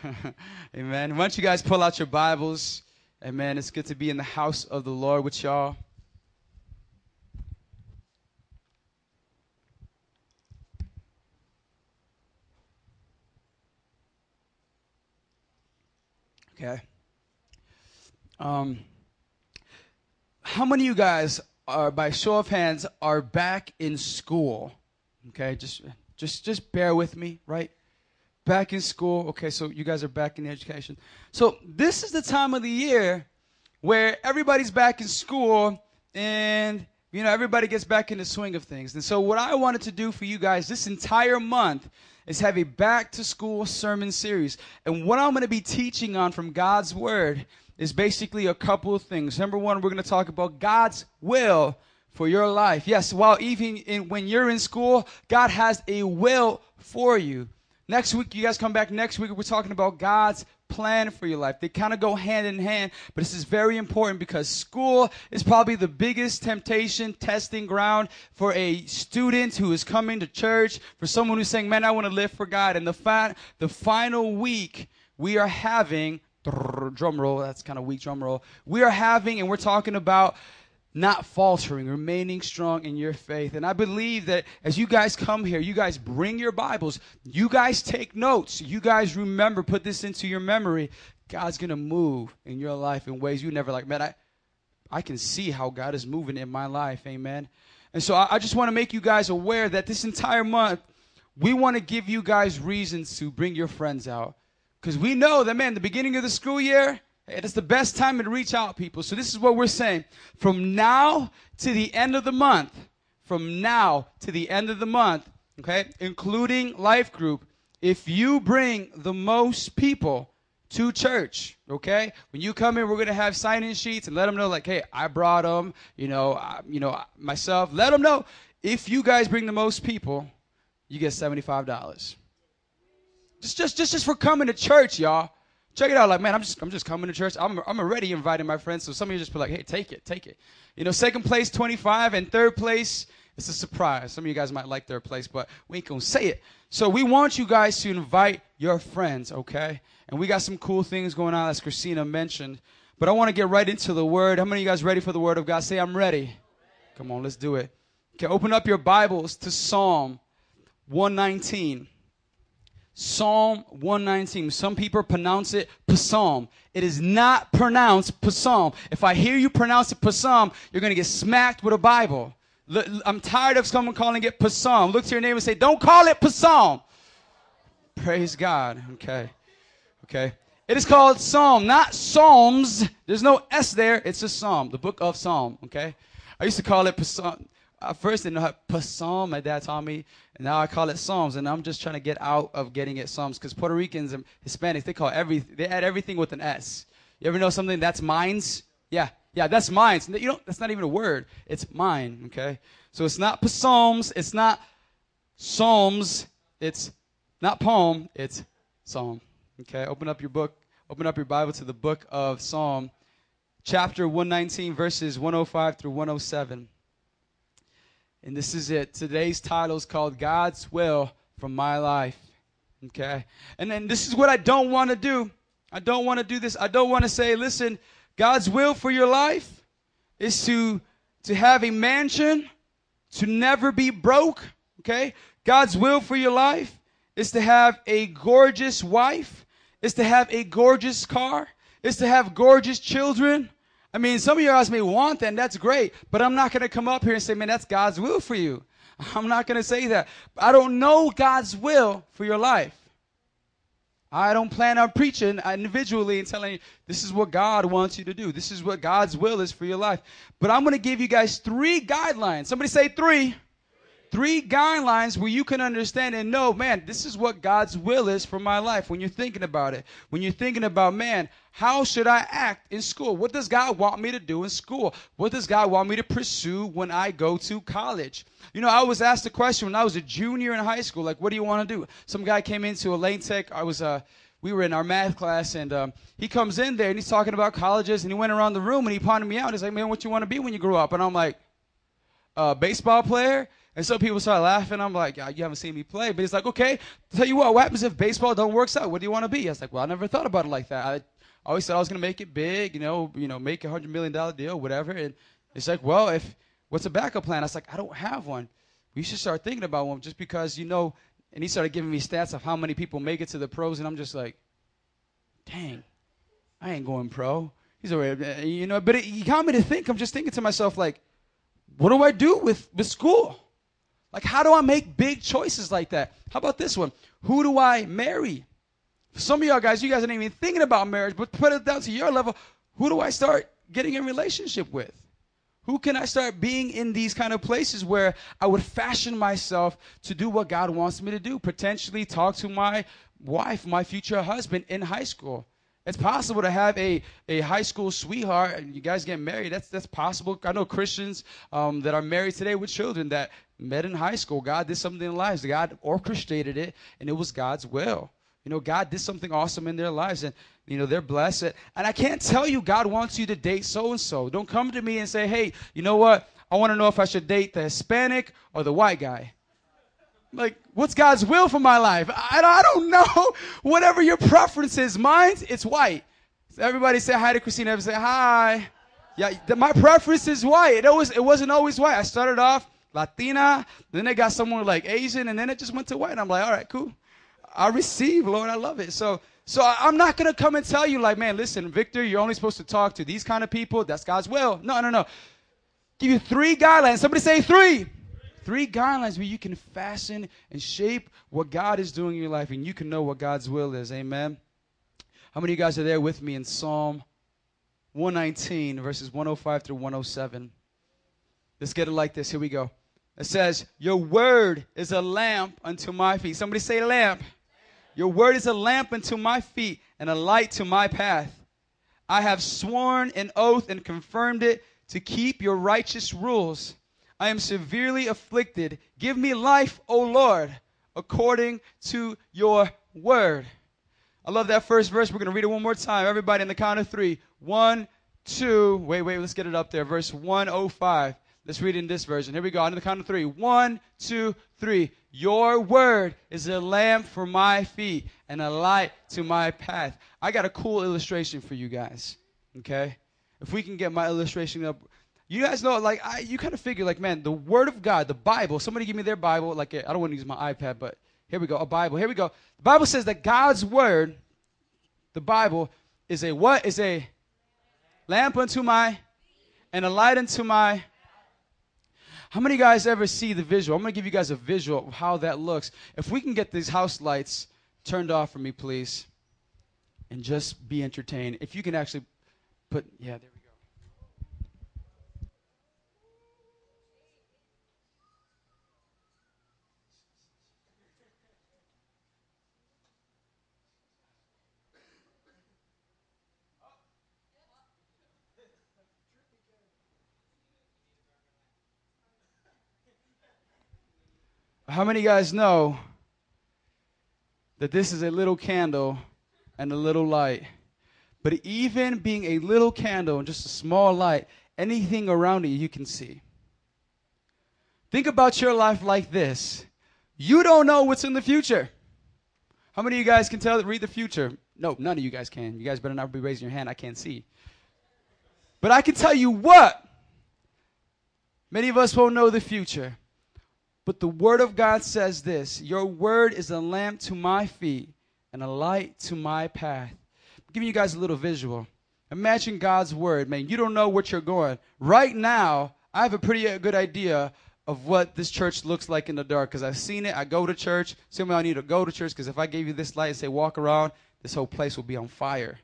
Amen. Why don't you guys pull out your Bibles? Amen. It's good to be in the house of the Lord with y'all. Okay. Um, how many of you guys are, by show of hands, are back in school? Okay, just just just bear with me, right? Back in school. Okay, so you guys are back in education. So this is the time of the year where everybody's back in school and you know everybody gets back in the swing of things. And so what I wanted to do for you guys this entire month is have a back to school sermon series. And what I'm going to be teaching on from God's word is basically a couple of things. Number one, we're going to talk about God's will for your life. Yes, while even in, when you're in school, God has a will for you. Next week, you guys come back next week, we're talking about God's plan for your life. They kind of go hand in hand, but this is very important because school is probably the biggest temptation, testing ground for a student who is coming to church, for someone who's saying, man, I want to live for God. And the, fi- the final week we are having, drum roll, that's kind of weak drum roll, we are having, and we're talking about not faltering, remaining strong in your faith. And I believe that as you guys come here, you guys bring your Bibles, you guys take notes, you guys remember, put this into your memory. God's going to move in your life in ways you never like. Man, I, I can see how God is moving in my life. Amen. And so I, I just want to make you guys aware that this entire month, we want to give you guys reasons to bring your friends out. Because we know that, man, the beginning of the school year, it is the best time to reach out, people. So this is what we're saying. From now to the end of the month, from now to the end of the month, okay, including life group, if you bring the most people to church, okay, when you come in, we're gonna have sign-in sheets and let them know, like, hey, I brought them, you know, I, you know, myself. Let them know if you guys bring the most people, you get seventy-five dollars. Just, just, just, just for coming to church, y'all. Check it out. Like, man, I'm just, I'm just coming to church. I'm, I'm already inviting my friends. So some of you just be like, hey, take it, take it. You know, second place, 25, and third place, it's a surprise. Some of you guys might like third place, but we ain't gonna say it. So we want you guys to invite your friends, okay? And we got some cool things going on, as Christina mentioned. But I want to get right into the word. How many of you guys ready for the word of God? Say, I'm ready. Come on, let's do it. Okay, open up your Bibles to Psalm 119. Psalm 119. Some people pronounce it psalm. It is not pronounced psalm. If I hear you pronounce it psalm, you're going to get smacked with a Bible. I'm tired of someone calling it psalm. Look to your neighbor and say, don't call it psalm. Praise God. Okay. Okay. It is called Psalm, not Psalms. There's no S there. It's a Psalm, the book of Psalm. Okay. I used to call it Psalm. I first didn't know how Psalm. My dad taught me, and now I call it Psalms. And I'm just trying to get out of getting it Psalms because Puerto Ricans and Hispanics they call every they add everything with an S. You ever know something that's mine's? Yeah, yeah, that's mine. You know, that's not even a word. It's mine. Okay, so it's not Psalms. It's not Psalms. It's not poem. It's Psalm. Okay, open up your book. Open up your Bible to the book of Psalm, chapter 119, verses 105 through 107. And this is it. Today's title is called God's Will for My Life. Okay? And then this is what I don't want to do. I don't want to do this. I don't want to say, listen, God's will for your life is to, to have a mansion, to never be broke. Okay? God's will for your life is to have a gorgeous wife, is to have a gorgeous car, is to have gorgeous children, I mean, some of you guys may want that, and that's great, but I'm not going to come up here and say, man, that's God's will for you. I'm not going to say that. I don't know God's will for your life. I don't plan on preaching individually and telling you this is what God wants you to do. This is what God's will is for your life. But I'm going to give you guys three guidelines. Somebody say three three guidelines where you can understand and know, man, this is what God's will is for my life when you're thinking about it. When you're thinking about, man, how should I act in school? What does God want me to do in school? What does God want me to pursue when I go to college? You know, I was asked a question when I was a junior in high school, like, what do you want to do? Some guy came into a Lane Tech. I was, uh, we were in our math class and um, he comes in there and he's talking about colleges and he went around the room and he pointed me out. He's like, man, what you want to be when you grow up? And I'm like, uh, baseball player. And so people start laughing. I'm like, yeah, you haven't seen me play. But he's like, okay, tell you what, what happens if baseball don't work out? What do you want to be? I was like, well, I never thought about it like that. I always thought I was going to make it big, you know, you know, make a $100 million deal, whatever. And it's like, well, if what's a backup plan? I was like, I don't have one. We should start thinking about one just because, you know, and he started giving me stats of how many people make it to the pros. And I'm just like, dang, I ain't going pro. He's already, eh, you know, but he got me to think. I'm just thinking to myself, like, what do I do with, with school? Like, how do I make big choices like that? How about this one? Who do I marry? Some of y'all guys, you guys aren't even thinking about marriage, but put it down to your level. Who do I start getting in relationship with? Who can I start being in these kind of places where I would fashion myself to do what God wants me to do? Potentially talk to my wife, my future husband in high school. It's possible to have a, a high school sweetheart and you guys get married. That's that's possible. I know Christians um, that are married today with children that met in high school. God did something in their lives. God orchestrated it, and it was God's will. You know, God did something awesome in their lives, and you know they're blessed. And I can't tell you God wants you to date so and so. Don't come to me and say, "Hey, you know what? I want to know if I should date the Hispanic or the white guy." Like, what's God's will for my life? I, I don't know. Whatever your preference is, mine, it's white. So everybody say hi to Christina. Everybody say hi. Yeah, th- my preference is white. It always, it wasn't always white. I started off Latina, then they got someone like Asian, and then it just went to white. I'm like, all right, cool. I receive, Lord. I love it. So, so I- I'm not gonna come and tell you like, man, listen, Victor, you're only supposed to talk to these kind of people. That's God's will. No, no, no. Give you three guidelines. Somebody say three. Three guidelines where you can fasten and shape what God is doing in your life, and you can know what God's will is. Amen. How many of you guys are there with me in Psalm 119, verses 105 through 107? Let's get it like this. Here we go. It says, Your word is a lamp unto my feet. Somebody say lamp. Your word is a lamp unto my feet and a light to my path. I have sworn an oath and confirmed it to keep your righteous rules. I am severely afflicted. Give me life, O Lord, according to your word. I love that first verse. We're going to read it one more time. Everybody in the count of three. One, two. Wait, wait, let's get it up there. Verse 105. Let's read it in this version. Here we go. On the count of three. One, two, three. Your word is a lamp for my feet and a light to my path. I got a cool illustration for you guys. Okay? If we can get my illustration up. You guys know, like, I, you kind of figure, like, man, the Word of God, the Bible, somebody give me their Bible. Like, I don't want to use my iPad, but here we go, a Bible. Here we go. The Bible says that God's Word, the Bible, is a what? Is a lamp unto my, and a light unto my. How many guys ever see the visual? I'm going to give you guys a visual of how that looks. If we can get these house lights turned off for me, please, and just be entertained. If you can actually put, yeah, there How many you guys know that this is a little candle and a little light? But even being a little candle and just a small light, anything around it you can see. Think about your life like this. You don't know what's in the future. How many of you guys can tell read the future? No, none of you guys can. You guys better not be raising your hand. I can't see. But I can tell you what. Many of us won't know the future. But the Word of God says this Your Word is a lamp to my feet and a light to my path. I'm giving you guys a little visual. Imagine God's Word, man. You don't know what you're going. Right now, I have a pretty uh, good idea of what this church looks like in the dark because I've seen it. I go to church. Some of y'all need to go to church because if I gave you this light and say walk around, this whole place will be on fire.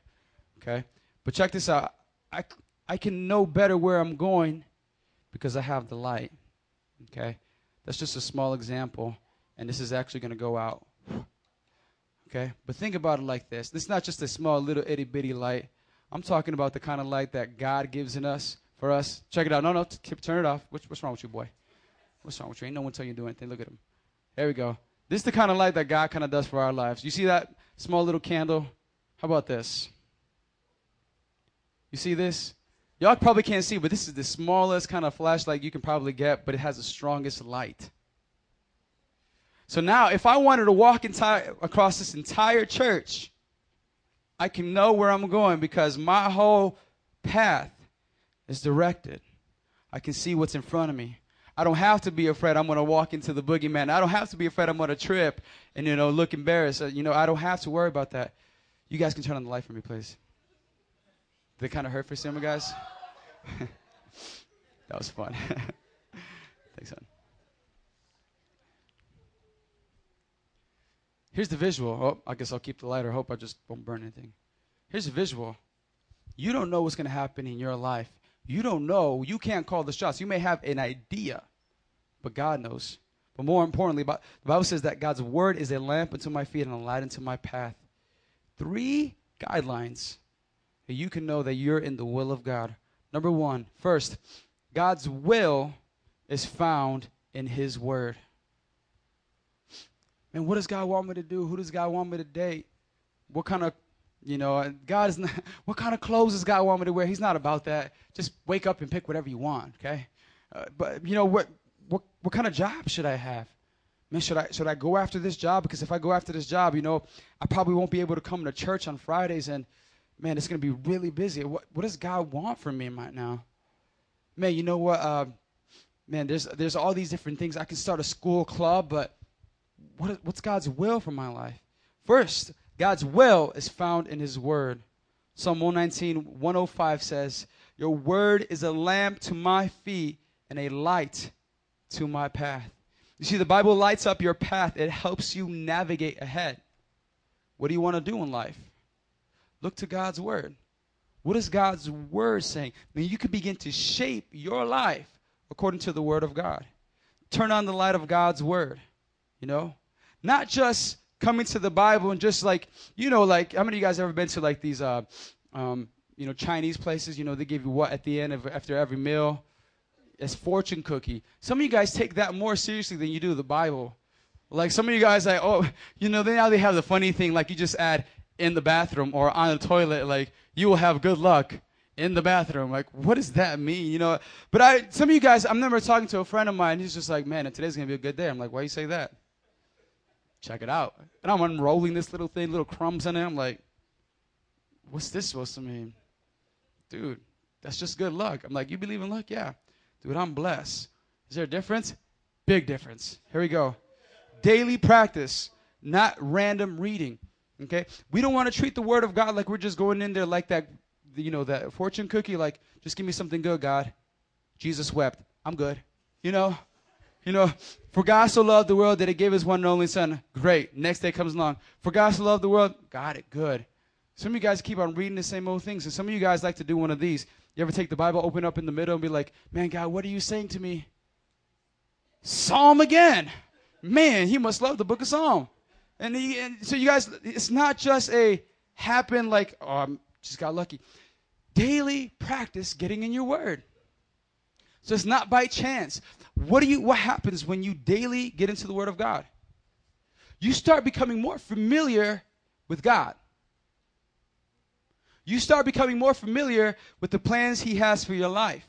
Okay? But check this out. I, I can know better where I'm going because I have the light. Okay? That's just a small example, and this is actually going to go out. Okay? But think about it like this this is not just a small, little, itty bitty light. I'm talking about the kind of light that God gives in us for us. Check it out. No, no, t- turn it off. What's, what's wrong with you, boy? What's wrong with you? Ain't no one tell you to do anything. Look at him. There we go. This is the kind of light that God kind of does for our lives. You see that small little candle? How about this? You see this? Y'all probably can't see, but this is the smallest kind of flashlight you can probably get, but it has the strongest light. So now, if I wanted to walk entire, across this entire church, I can know where I'm going because my whole path is directed. I can see what's in front of me. I don't have to be afraid I'm going to walk into the boogeyman. I don't have to be afraid I'm going to trip and, you know, look embarrassed. Uh, You know, I don't have to worry about that. You guys can turn on the light for me, please. It kind of hurt for some guys? that was fun. Thanks, son. Here's the visual. Oh, I guess I'll keep the lighter. Hope I just won't burn anything. Here's the visual. You don't know what's going to happen in your life. You don't know. You can't call the shots. You may have an idea, but God knows. But more importantly, the Bible says that God's word is a lamp unto my feet and a light unto my path. Three guidelines you can know that you're in the will of God. Number one, first, God's will is found in His Word. And what does God want me to do? Who does God want me to date? What kind of, you know, God is not, what kind of clothes does God want me to wear? He's not about that. Just wake up and pick whatever you want, okay? Uh, but, you know, what, what, what kind of job should I have? Man, should I, should I go after this job? Because if I go after this job, you know, I probably won't be able to come to church on Fridays and, man, it's going to be really busy. What, what does God want from me right now? Man, you know what? Uh, man, there's, there's all these different things. I can start a school club, but what, what's God's will for my life? First, God's will is found in His Word. Psalm 119, 105 says, Your Word is a lamp to my feet and a light to my path. You see, the Bible lights up your path, it helps you navigate ahead. What do you want to do in life? Look to God's Word. What is God's Word saying? Mean, you can begin to shape your life according to the Word of God. Turn on the light of God's Word, you know? Not just coming to the Bible and just like, you know, like, how many of you guys ever been to like these, uh, um, you know, Chinese places? You know, they give you what at the end of after every meal? It's fortune cookie. Some of you guys take that more seriously than you do the Bible. Like some of you guys, like, oh, you know, they now they have the funny thing, like you just add in the bathroom or on the toilet, like you will have good luck in the bathroom. Like, what does that mean? You know, but I, some of you guys, I remember talking to a friend of mine. He's just like, man, today's gonna be a good day. I'm like, why you say that? Check it out. And I'm unrolling this little thing, little crumbs in it. I'm like, what's this supposed to mean? Dude, that's just good luck. I'm like, you believe in luck? Yeah. Dude, I'm blessed. Is there a difference? Big difference. Here we go. Daily practice, not random reading. Okay? We don't want to treat the word of God like we're just going in there like that, you know, that fortune cookie, like, just give me something good, God. Jesus wept. I'm good. You know? You know, for God so loved the world that he gave his one and only son. Great. Next day comes along. For God so loved the world. Got it. Good. Some of you guys keep on reading the same old things. And some of you guys like to do one of these. You ever take the Bible, open up in the middle, and be like, man, God, what are you saying to me? Psalm again. Man, he must love the book of Psalm. And, he, and so you guys, it's not just a happen like, oh, I just got lucky. Daily practice getting in your word. So it's not by chance. What do you what happens when you daily get into the word of God? You start becoming more familiar with God. You start becoming more familiar with the plans he has for your life.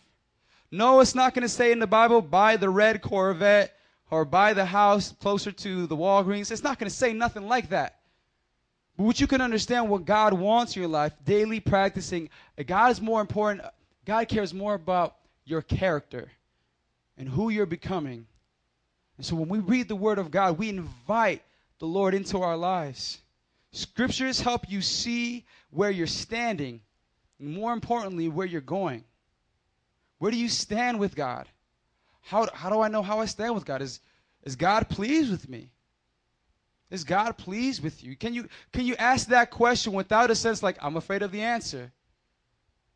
No, it's not going to say in the Bible, buy the red Corvette or buy the house closer to the Walgreens. It's not going to say nothing like that. But what you can understand what God wants in your life, daily practicing, God is more important. God cares more about your character and who you're becoming. And so when we read the Word of God, we invite the Lord into our lives. Scriptures help you see where you're standing, and more importantly, where you're going. Where do you stand with God? How, how do I know how I stand with God? Is, is God pleased with me? Is God pleased with you? Can you can you ask that question without a sense like I'm afraid of the answer?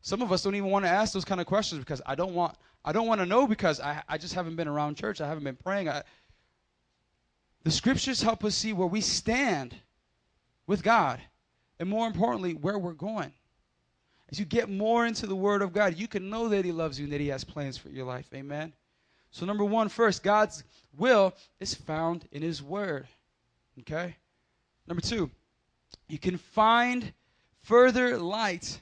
Some of us don't even want to ask those kind of questions because I don't want I don't want to know because I, I just haven't been around church. I haven't been praying. I, the scriptures help us see where we stand with God and more importantly, where we're going. As you get more into the Word of God, you can know that He loves you and that He has plans for your life. Amen. So, number one, first, God's will is found in His Word. Okay? Number two, you can find further light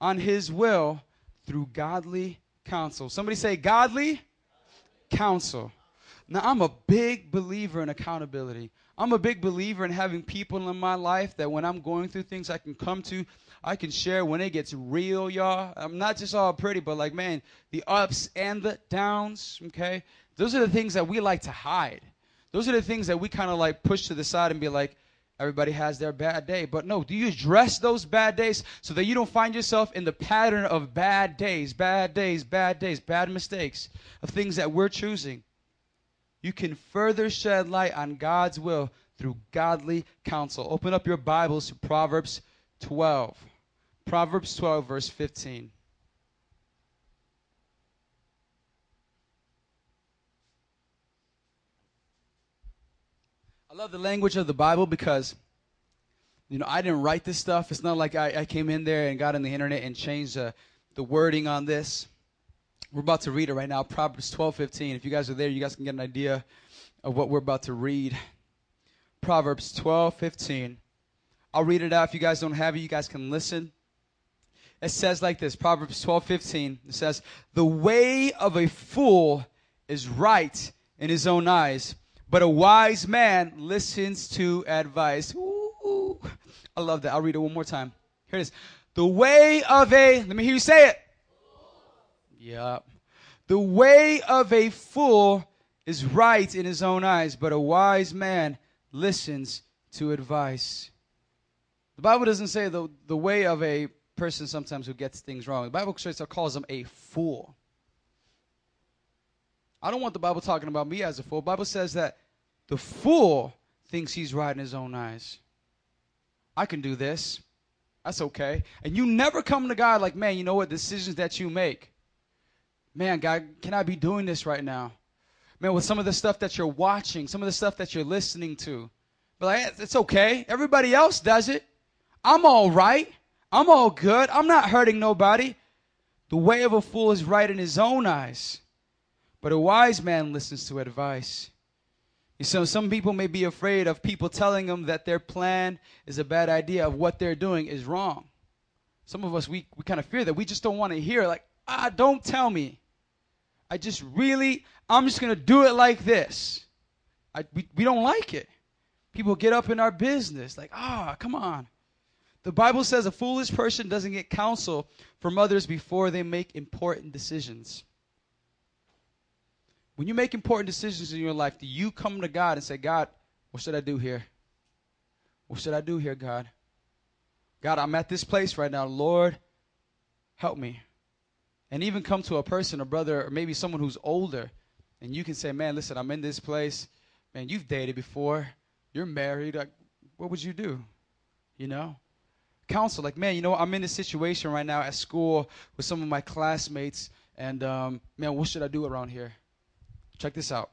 on His will through godly counsel. Somebody say, godly counsel. Now, I'm a big believer in accountability. I'm a big believer in having people in my life that when I'm going through things, I can come to, I can share when it gets real, y'all. I'm not just all pretty, but like, man, the ups and the downs, okay? Those are the things that we like to hide. Those are the things that we kind of like push to the side and be like, everybody has their bad day. But no, do you address those bad days so that you don't find yourself in the pattern of bad days, bad days, bad days, bad mistakes, of things that we're choosing? You can further shed light on God's will through godly counsel. Open up your Bibles to Proverbs 12. Proverbs 12, verse 15. I love the language of the Bible because You know, I didn't write this stuff. It's not like I, I came in there and got on the internet and changed uh, the wording on this. We're about to read it right now, Proverbs 12, 15. If you guys are there, you guys can get an idea of what we're about to read. Proverbs 12, 15. I'll read it out. If you guys don't have it, you guys can listen. It says like this Proverbs 12, 15. It says, The way of a fool is right in his own eyes, but a wise man listens to advice. Ooh, I love that. I'll read it one more time. Here it is. The way of a, let me hear you say it. Yep. The way of a fool is right in his own eyes, but a wise man listens to advice. The Bible doesn't say the, the way of a person sometimes who gets things wrong. The Bible calls him a fool. I don't want the Bible talking about me as a fool. The Bible says that the fool thinks he's right in his own eyes. I can do this. That's okay. And you never come to God like, man, you know what? Decisions that you make. Man, God, can I be doing this right now? Man, with some of the stuff that you're watching, some of the stuff that you're listening to. But like, it's okay. Everybody else does it. I'm all right. I'm all good. I'm not hurting nobody. The way of a fool is right in his own eyes, but a wise man listens to advice. You So some people may be afraid of people telling them that their plan is a bad idea, of what they're doing is wrong. Some of us, we, we kind of fear that. We just don't want to hear, like, ah, don't tell me. I just really, I'm just going to do it like this. I, we, we don't like it. People get up in our business, like, ah, come on. The Bible says a foolish person doesn't get counsel from others before they make important decisions. When you make important decisions in your life, do you come to God and say, God, what should I do here? What should I do here, God? God, I'm at this place right now. Lord, help me. And even come to a person, a brother, or maybe someone who's older, and you can say, Man, listen, I'm in this place. Man, you've dated before. You're married. Like, what would you do? You know? Counsel. Like man you know i'm in this situation right now at school with some of my classmates and um, man what should i do around here? Check this out.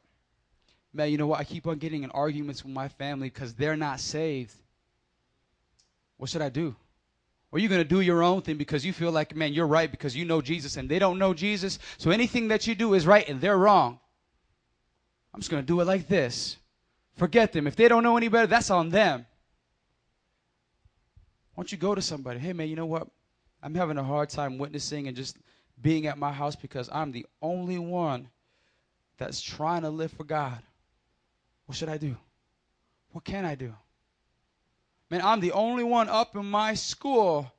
Man you know what? I keep on getting in arguments with my family because they're not saved. What should i do? Or are you going to do your own thing because you feel like man you're right because you know jesus and they don't know jesus. So anything that you do is right and they're wrong. I'm just going to do it like this. Forget them. If they don't know any better that's on them why don't you go to somebody? Hey, man, you know what? I'm having a hard time witnessing and just being at my house because I'm the only one that's trying to live for God. What should I do? What can I do? Man, I'm the only one up in my school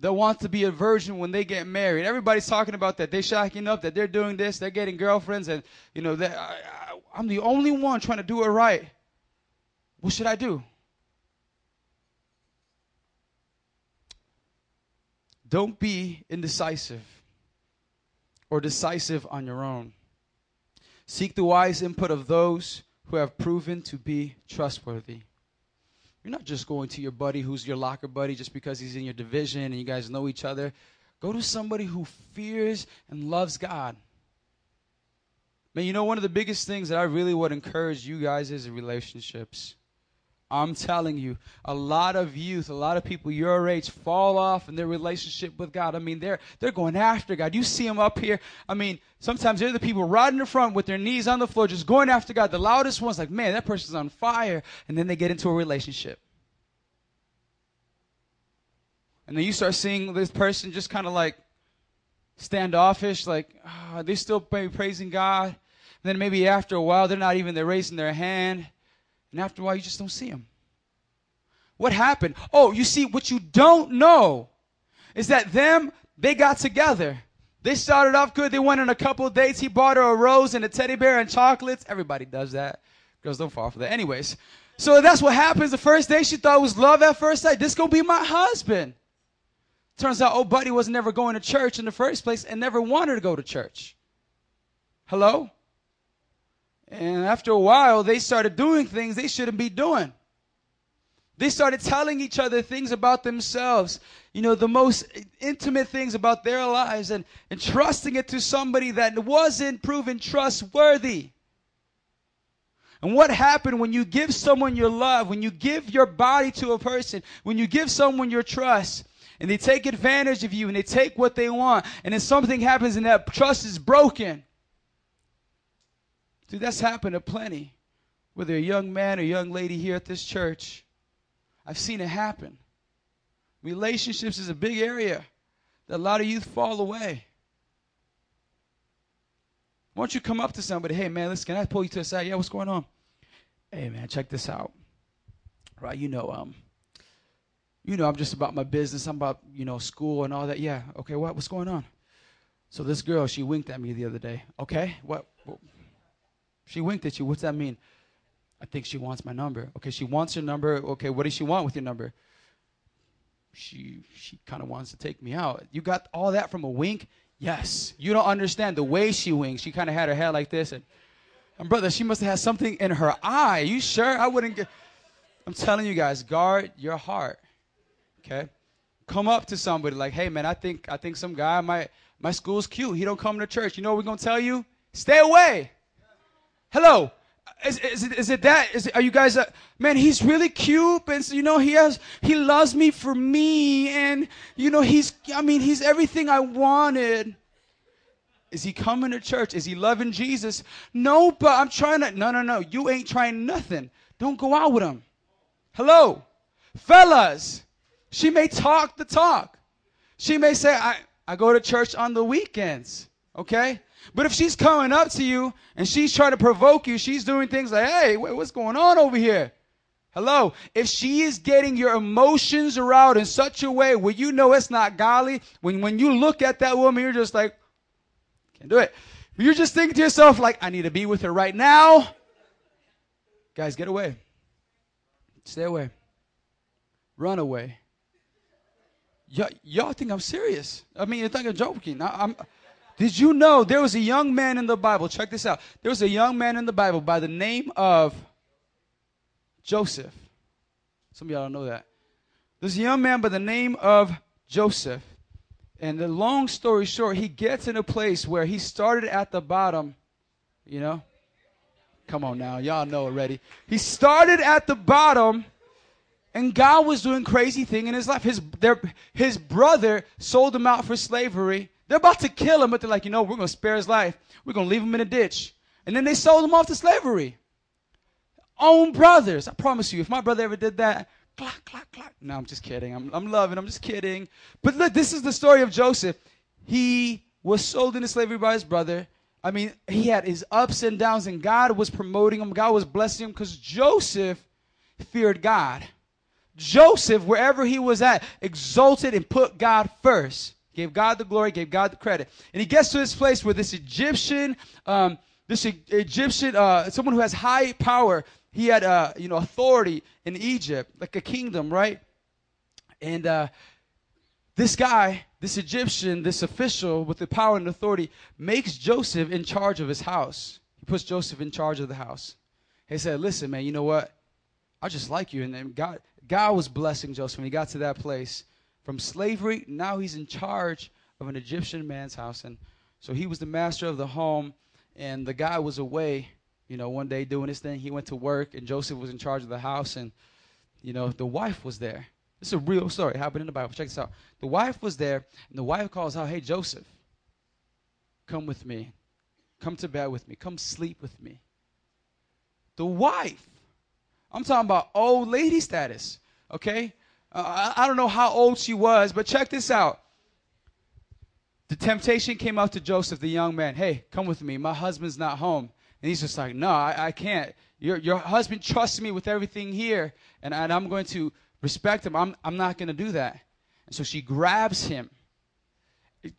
that wants to be a virgin when they get married. Everybody's talking about that. They're shacking up, that they're doing this, they're getting girlfriends, and, you know, I, I, I'm the only one trying to do it right. What should I do? Don't be indecisive or decisive on your own. Seek the wise input of those who have proven to be trustworthy. You're not just going to your buddy who's your locker buddy just because he's in your division and you guys know each other. Go to somebody who fears and loves God. Man, you know, one of the biggest things that I really would encourage you guys is relationships. I'm telling you, a lot of youth, a lot of people your age fall off in their relationship with God. I mean, they're they're going after God. You see them up here. I mean, sometimes they're the people right in the front with their knees on the floor, just going after God. The loudest ones, like, man, that person's on fire. And then they get into a relationship. And then you start seeing this person just kind of like standoffish, like, ah, oh, they're still praising God. And then maybe after a while, they're not even, they're raising their hand. And after a while, you just don't see them. What happened? Oh, you see, what you don't know is that them, they got together. They started off good. They went on a couple of dates. He bought her a rose and a teddy bear and chocolates. Everybody does that. Girls don't fall for that. Anyways, so that's what happens. The first day she thought it was love at first sight. This gonna be my husband. Turns out, old buddy was never going to church in the first place and never wanted to go to church. Hello? And after a while, they started doing things they shouldn't be doing. They started telling each other things about themselves, you know, the most intimate things about their lives and, and trusting it to somebody that wasn't proven trustworthy. And what happened when you give someone your love, when you give your body to a person, when you give someone your trust, and they take advantage of you and they take what they want, and then something happens and that trust is broken. Dude, that's happened to plenty. Whether a young man or young lady here at this church, I've seen it happen. Relationships is a big area that a lot of youth fall away. Why don't you come up to somebody? Hey, man, listen, can I pull you to the side? Yeah, what's going on? Hey, man, check this out. Right, you know, um, you know, I'm just about my business. I'm about, you know, school and all that. Yeah, okay, what, what's going on? So this girl, she winked at me the other day. Okay, what? what? She winked at you. What's that mean? I think she wants my number. Okay, she wants your number. Okay, what does she want with your number? She she kind of wants to take me out. You got all that from a wink? Yes. You don't understand the way she winked. She kind of had her head like this, and, and brother, she must have had something in her eye. You sure? I wouldn't get. I'm telling you guys, guard your heart. Okay, come up to somebody like, hey man, I think I think some guy my my school's cute. He don't come to church. You know what we're gonna tell you? Stay away. Hello. Is, is, it, is it that? Is it, are you guys? Uh, man, he's really cute, and you know he has. He loves me for me, and you know he's. I mean, he's everything I wanted. Is he coming to church? Is he loving Jesus? No, but I'm trying to. No, no, no. You ain't trying nothing. Don't go out with him. Hello, fellas. She may talk the talk. She may say, I, I go to church on the weekends. Okay? But if she's coming up to you and she's trying to provoke you, she's doing things like, hey, what's going on over here? Hello. If she is getting your emotions aroused in such a way where you know it's not godly, when, when you look at that woman, you're just like, can't do it. You're just thinking to yourself, like, I need to be with her right now. Guys, get away. Stay away. Run away. Y- y'all think I'm serious. I mean, you think I'm joking. I, I'm, did you know there was a young man in the Bible? Check this out. There was a young man in the Bible by the name of Joseph. Some of y'all don't know that. There's a young man by the name of Joseph. And the long story short, he gets in a place where he started at the bottom, you know? Come on now, y'all know already. He started at the bottom and God was doing crazy thing in his life. His, their, his brother sold him out for slavery. They're about to kill him, but they're like, you know, we're going to spare his life. We're going to leave him in a ditch. And then they sold him off to slavery. Own brothers. I promise you, if my brother ever did that. No, I'm just kidding. I'm, I'm loving. I'm just kidding. But look, this is the story of Joseph. He was sold into slavery by his brother. I mean, he had his ups and downs, and God was promoting him. God was blessing him because Joseph feared God. Joseph, wherever he was at, exalted and put God first. Gave God the glory, gave God the credit. And he gets to this place where this Egyptian, um, this E- Egyptian, uh, someone who has high power, he had, uh, you know, authority in Egypt, like a kingdom, right? And uh, this guy, this Egyptian, this official with the power and authority, makes Joseph in charge of his house. He puts Joseph in charge of the house. He said, "Listen, man, you know what? I just like you." And then God, God was blessing Joseph when he got to that place from slavery. Now he's in charge of an Egyptian man's house, and so he was the master of the home. And the guy was away, you know, one day doing his thing. He went to work, and Joseph was in charge of the house, and you know, the wife was there. This is a real story. It happened in the Bible. Check this out. The wife was there, and the wife calls out, Hey, Joseph, come with me. Come to bed with me. Come sleep with me. The wife, I'm talking about old lady status, okay? Uh, I, don't know how old she was, but check this out. The temptation came out to Joseph, the young man. Hey, come with me. My husband's not home. And he's just like, No, I, I can't. Your, your husband trusts me with everything here, and, and I'm going to respect him. I'm, I'm not going to do that. And so she grabs him.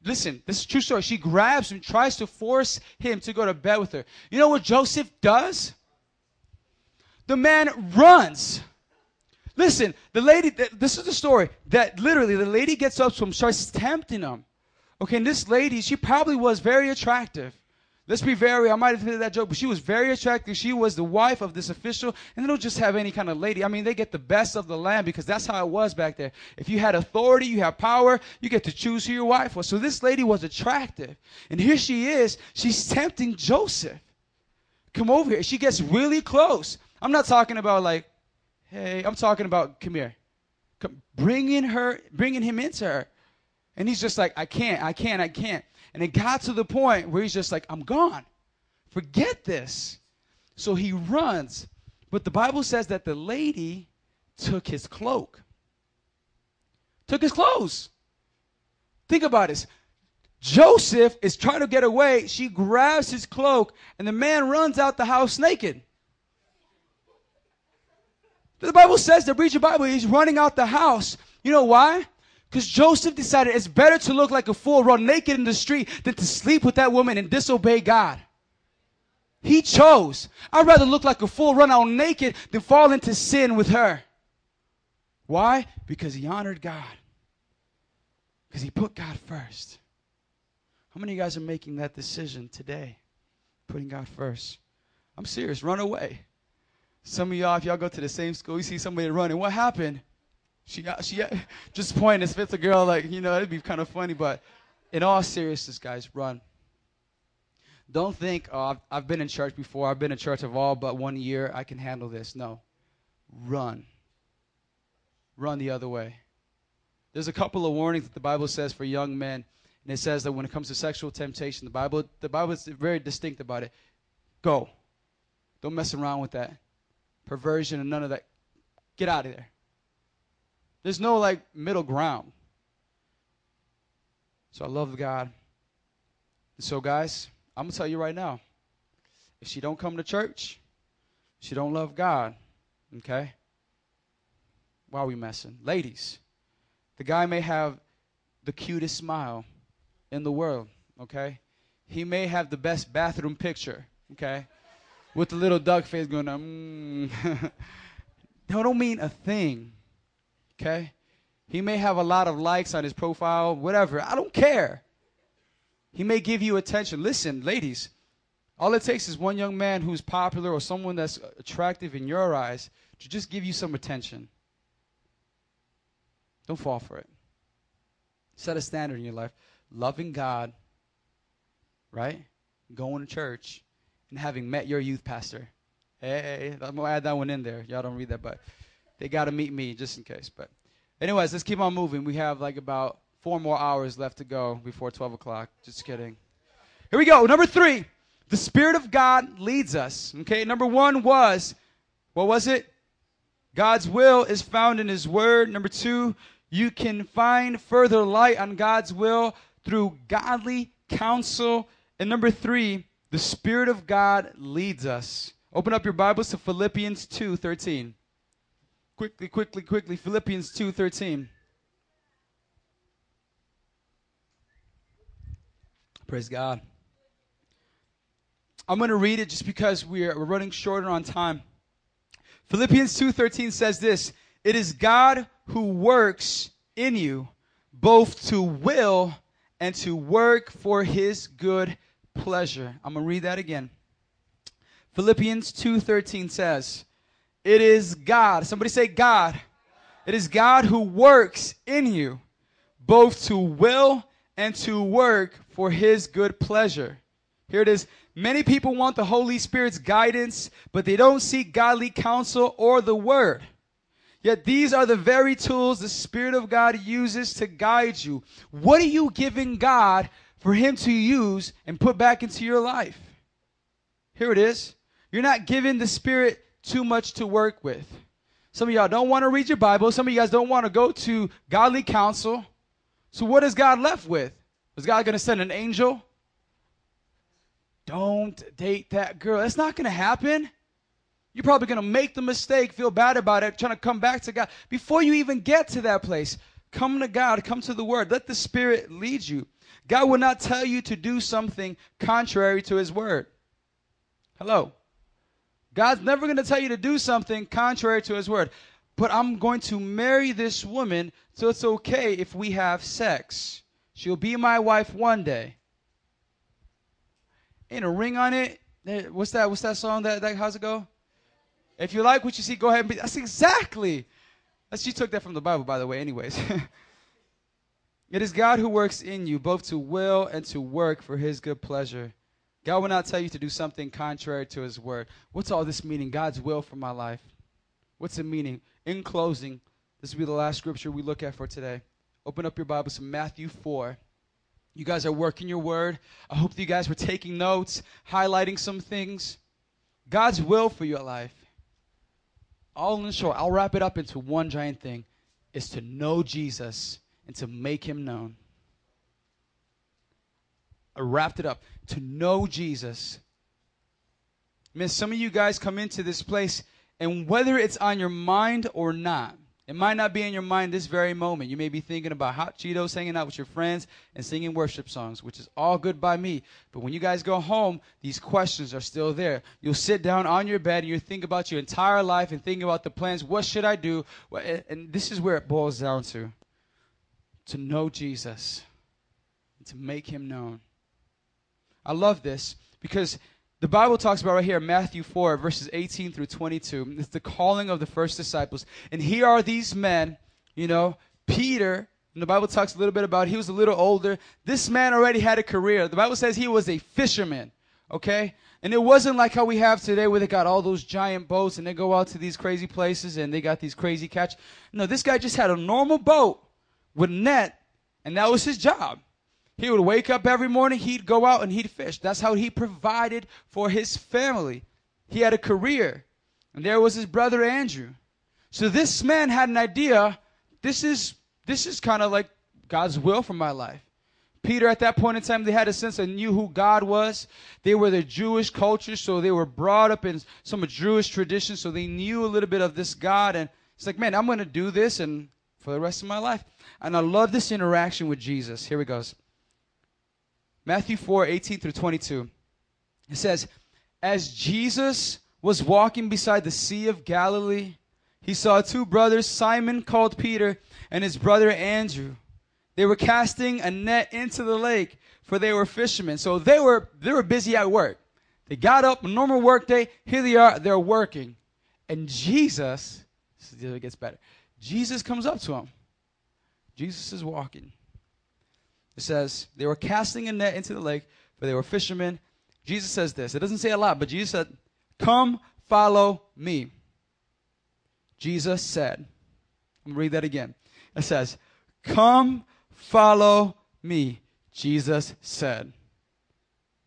Listen, this is true story. She grabs him, tries to force him to go to bed with her. You know what Joseph does? The man runs. Listen, the lady, this is the story that literally the lady gets up to him, starts tempting him. Okay, and this lady, she probably was very attractive. Let's be very, I might have hit that joke, but she was very attractive. She was the wife of this official, and they don't just have any kind of lady. I mean, they get the best of the land because that's how it was back there. If you had authority, you have power, you get to choose who your wife was. So this lady was attractive. And here she is, she's tempting Joseph. come over here. She gets really close. I'm not talking about like, hey, I'm talking about come here. Come, bringing her, bringing him into her. And he's just like, I can't, I can't, I can't. And it got to the point where he's just like, I'm gone. Forget this. So he runs. But the Bible says that the lady took his cloak, took his clothes. Think about this. Joseph is trying to get away. She grabs his cloak, and the man runs out the house naked. The Bible says that read your Bible, he's running out the house. You know why? Because Joseph decided it's better to look like a fool, run naked in the street, than to sleep with that woman and disobey God. He chose. I'd rather look like a fool, run out naked, than fall into sin with her. Why? Because he honored God. Because he put God first. How many of you guys are making that decision today? Putting God first. I'm serious. Run away. Some of y'all, if y'all go to the same school, you see somebody running. What happened? She she just pointing. If it's a girl, like, you know, it'd be kind of funny. But in all seriousness, guys, run. Don't think, oh, I've, I've been in church before. I've been in church of all but one year. I can handle this. No. Run. Run the other way. There's a couple of warnings that the Bible says for young men. And it says that when it comes to sexual temptation, the Bible, the Bible is very distinct about it. Go. Don't mess around with that. Perversion and none of that. Get out of there. There's no like middle ground. So I love God. And so guys, I'm gonna tell you right now, if she don't come to church, she don't love God. Okay? Why are we messing? Ladies, the guy may have the cutest smile in the world, okay? He may have the best bathroom picture, okay? With the little duck face going, mm. that don't mean a thing, okay? He may have a lot of likes on his profile, whatever. I don't care. He may give you attention. Listen, ladies, all it takes is one young man who's popular or someone that's attractive in your eyes to just give you some attention. Don't fall for it. Set a standard in your life. Loving God, right? Going to church and having met your youth pastor. Hey, I'm to add that one in there. Y'all don't read that, but they got to meet me just in case. But, anyways, let's keep on moving. We have like about four more hours left to go before 12 o'clock. Just kidding. Here we go. Number three, the Spirit of God leads us. Okay, number one was, what was it? God's will is found in His Word. Number two, you can find further light on God's will through godly counsel. And number three, the Spirit of God leads us. Open up your Bibles to Philippians 2:13. Quickly, quickly, quickly. Philippians 2:13. Praise God. I'm going to read it just because we're, running shorter on time. Philippians 2:13 says this, "It is God who works in you both to will and to work for his good pleasure." I'm going to read that again. Philippians 2:13 says, "It is God." Somebody say God. It is God who works in you both to will and to work for his good pleasure. Here it is. Many people want the Holy Spirit's guidance, but they don't seek godly counsel or the word. Yet these are the very tools the Spirit of God uses to guide you. What are you giving God for Him to use and put back into your life? Here it is. You're not giving the Spirit too much to work with. Some of y'all don't want to read your Bible. Some of you guys don't want to go to godly counsel. So what is God left with? Is God going to send an angel? Don't date that girl. That's not going to happen. You're probably going to make the mistake, feel bad about it, trying to come back to God. Before you even get to that place, come to God, come to the Word. Let the Spirit lead you. God will not tell you to do something contrary to His Word. Hello. God's never going to tell you to do something contrary to His Word. But I'm going to marry this woman, so it's okay if we have sex. She'll be my wife one day. Ain't a ring on it. Eh, what's that? What's that song? That, that how's it go? If you like what you see, go ahead and be. That's exactly. She took that from the Bible, by the way. Anyways, it is God who works in you both to will and to work for His good pleasure. God will not tell you to do something contrary to his word. What's all this meaning? God's will for my life. What's the meaning? In closing, this will be the last scripture we look at for today. Open up your Bibles to Matthew 4. You guys are working your word. I hope that you guys were taking notes, highlighting some things. God's will for your life. All in short, I'll wrap it up into one giant thing is to know Jesus and to make him known. I wrapped it up. To know Jesus. Man, some of you guys come into this place, and whether it's on your mind or not, it might not be in your mind this very moment. You may be thinking about hot Cheetos, hanging out with your friends, and singing worship songs, which is all good by me. But when you guys go home, these questions are still there. You'll sit down on your bed and you think about your entire life and think about the plans. What should I do? And this is where it boils down to to know Jesus and to make him known. I love this because the Bible talks about right here, Matthew 4, verses 18 through 22. It's the calling of the first disciples. And here are these men, you know, Peter, and the Bible talks a little bit about he was a little older. This man already had a career. The Bible says he was a fisherman, okay? And it wasn't like how we have today where they got all those giant boats and they go out to these crazy places and they got these crazy catch. No, this guy just had a normal boat with net, and that was his job. He would wake up every morning, he'd go out and he'd fish. That's how he provided for his family. He had a career. And there was his brother Andrew. So this man had an idea, this is this is kind of like God's will for my life. Peter at that point in time they had a sense of knew who God was. They were the Jewish culture, so they were brought up in some Jewish tradition, so they knew a little bit of this God and it's like, man, I'm going to do this and for the rest of my life. And I love this interaction with Jesus. Here it goes. Matthew 4 18 through 22. It says, As Jesus was walking beside the Sea of Galilee, he saw two brothers, Simon called Peter, and his brother Andrew. They were casting a net into the lake, for they were fishermen. So they were they were busy at work. They got up, normal work day. Here they are, they're working. And Jesus, this is it gets better. Jesus comes up to them. Jesus is walking. It says, they were casting a net into the lake, for they were fishermen. Jesus says this. It doesn't say a lot, but Jesus said, Come, follow me. Jesus said, I'm going to read that again. It says, Come, follow me. Jesus said,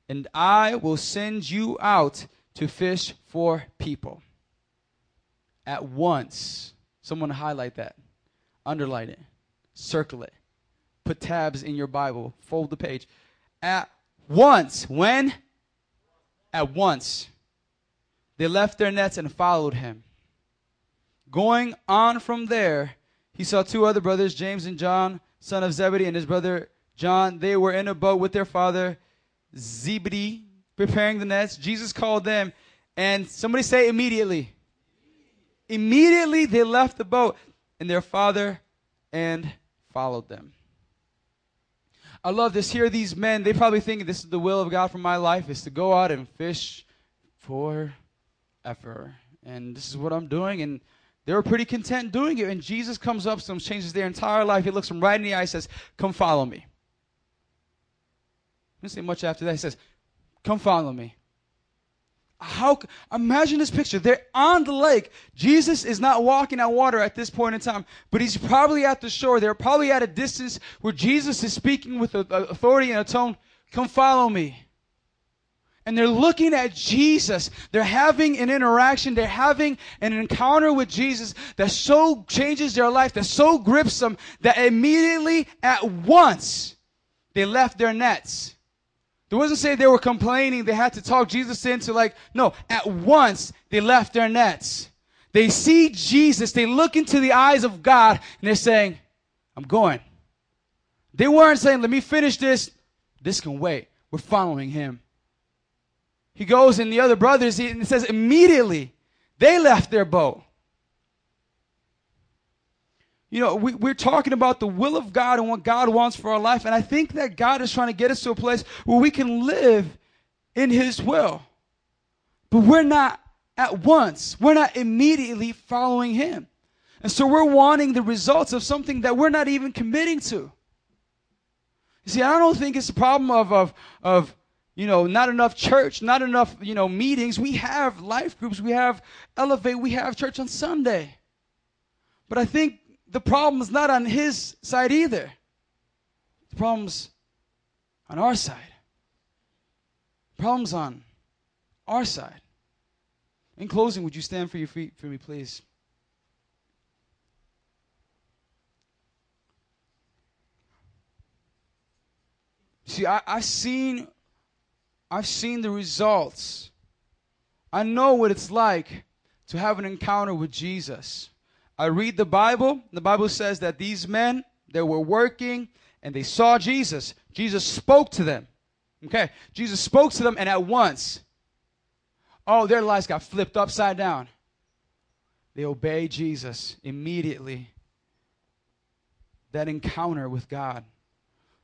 And I will send you out to fish for people. At once, someone highlight that, underline it, circle it put tabs in your Bible, fold the page. At once, when? At once, they left their nets and followed him. Going on from there, he saw two other brothers, James and John, son of Zebedee, and his brother John. They were in a boat with their father Zebedee, preparing the nets. Jesus called them, and somebody say immediately. Immediately they left the boat and their father and followed them. I love this. Here, these men, they probably think this is the will of God for my life, is to go out and fish forever. And this is what I'm doing. And they were pretty content doing it. And Jesus comes up to them, changes their entire life. He looks them right in the eye, and says, Come follow me. He Didn't say much after that. He says, Come follow me. How imagine this picture. They're on the lake. Jesus is not walking on water at this point in time, but he's probably at the shore. They're probably at a distance where Jesus is speaking with authority and a tone. Come follow me. And they're looking at Jesus. They're having an interaction. They're having an encounter with Jesus that so changes their life, that so grips them, that immediately at once they left their nets. It wasn't say they were complaining, they had to talk Jesus into like, no, at once they left their nets. They see Jesus, they look into the eyes of God, and they're saying, I'm going. They weren't saying, let me finish this. This can wait. We're following him. He goes, and the other brothers, he, and it says, immediately they left their boat. You know, we, we're talking about the will of God and what God wants for our life. And I think that God is trying to get us to a place where we can live in His will. But we're not at once, we're not immediately following Him. And so we're wanting the results of something that we're not even committing to. You see, I don't think it's a problem of, of, of you know, not enough church, not enough, you know, meetings. We have life groups, we have Elevate, we have church on Sunday. But I think the problem's not on his side either. The problem's on our side. The problem's on our side. In closing, would you stand for your feet for me, please? See, I, I've seen I've seen the results. I know what it's like to have an encounter with Jesus. I read the Bible. The Bible says that these men, they were working and they saw Jesus. Jesus spoke to them. Okay. Jesus spoke to them and at once, oh, their lives got flipped upside down. They obeyed Jesus immediately. That encounter with God.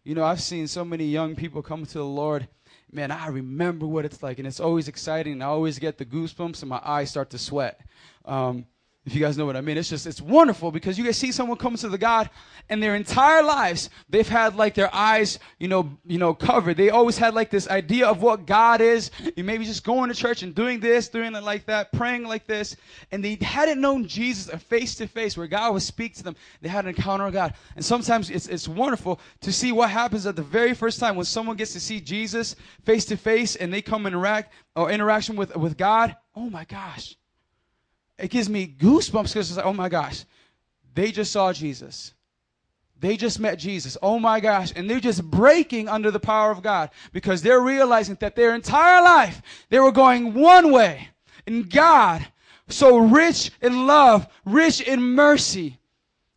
You know, I've seen so many young people come to the Lord. Man, I remember what it's like, and it's always exciting. I always get the goosebumps, and my eyes start to sweat. Um, if you guys know what I mean, it's just it's wonderful because you guys see someone come to the God, and their entire lives they've had like their eyes, you know, you know, covered. They always had like this idea of what God is. You maybe just going to church and doing this, doing it like that, praying like this, and they hadn't known Jesus face to face, where God would speak to them. They had an encounter with God, and sometimes it's it's wonderful to see what happens at the very first time when someone gets to see Jesus face to face, and they come interact or interaction with with God. Oh my gosh it gives me goosebumps because it's like, oh my gosh, they just saw Jesus. They just met Jesus. Oh my gosh. And they're just breaking under the power of God because they're realizing that their entire life they were going one way. And God, so rich in love, rich in mercy,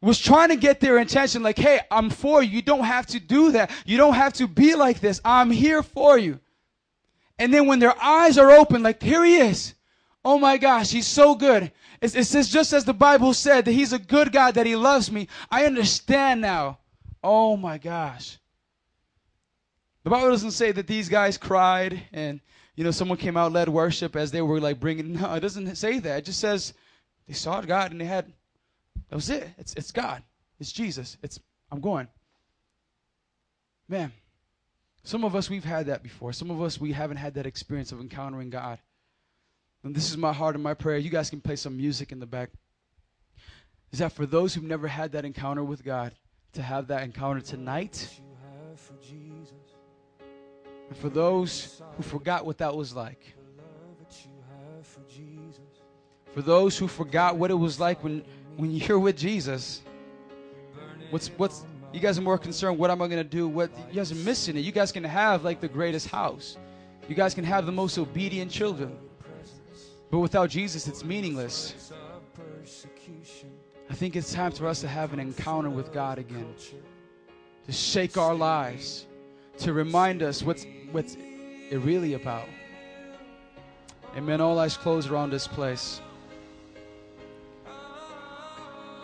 was trying to get their attention like, hey, I'm for you. You don't have to do that. You don't have to be like this. I'm here for you. And then when their eyes are open, like, here he is. Oh my gosh, he's so good. It, it says, just as the Bible said, that he's a good God, that he loves me. I understand now. Oh my gosh. The Bible doesn't say that these guys cried and, you know, someone came out, led worship as they were like bringing. No, it doesn't say that. It just says they saw God and they had, that was it. It's, it's God. It's Jesus. It's, I'm going. Man, some of us, we've had that before. Some of us, we haven't had that experience of encountering God. And this is my heart and my prayer. You guys can play some music in the back. Is that for those who've never had that encounter with God, to have that encounter tonight? And for those who forgot what that was like. For those who forgot what it was like when, when you're with Jesus. What's what's you guys are more concerned what am I gonna do? What you guys are missing it. You guys can have like the greatest house. You guys can have the most obedient children. But without Jesus, it's meaningless. I think it's time for us to have an encounter with God again, to shake our lives, to remind us what's, what's it really about. Amen. All eyes closed around this place.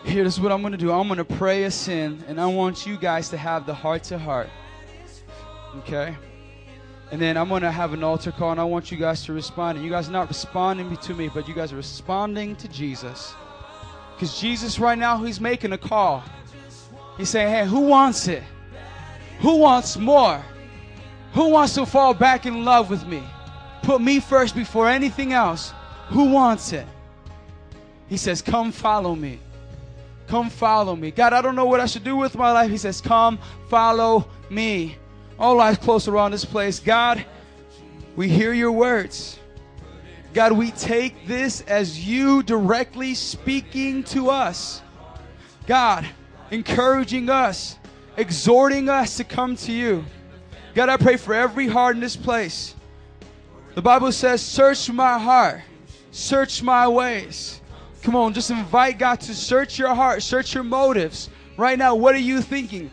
Here's what I'm going to do. I'm going to pray us in, and I want you guys to have the heart to heart. Okay? And then I'm going to have an altar call, and I want you guys to respond. And you guys are not responding to me, but you guys are responding to Jesus. Because Jesus, right now, He's making a call. He's saying, Hey, who wants it? Who wants more? Who wants to fall back in love with me? Put me first before anything else. Who wants it? He says, Come follow me. Come follow me. God, I don't know what I should do with my life. He says, Come follow me all eyes close around this place. God, we hear your words. God, we take this as you directly speaking to us. God, encouraging us, exhorting us to come to you. God, I pray for every heart in this place. The Bible says, Search my heart, search my ways. Come on, just invite God to search your heart, search your motives. Right now, what are you thinking?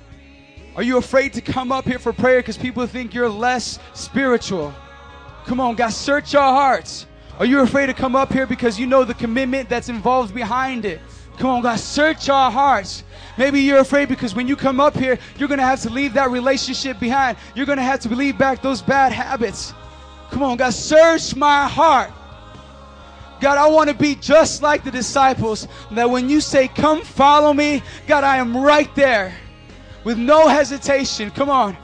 Are you afraid to come up here for prayer because people think you're less spiritual? Come on, God, search your hearts. Are you afraid to come up here because you know the commitment that's involved behind it? Come on, God, search our hearts. Maybe you're afraid because when you come up here, you're going to have to leave that relationship behind. You're going to have to leave back those bad habits. Come on, God, search my heart. God, I want to be just like the disciples that when you say, Come follow me, God, I am right there with no hesitation. Come on.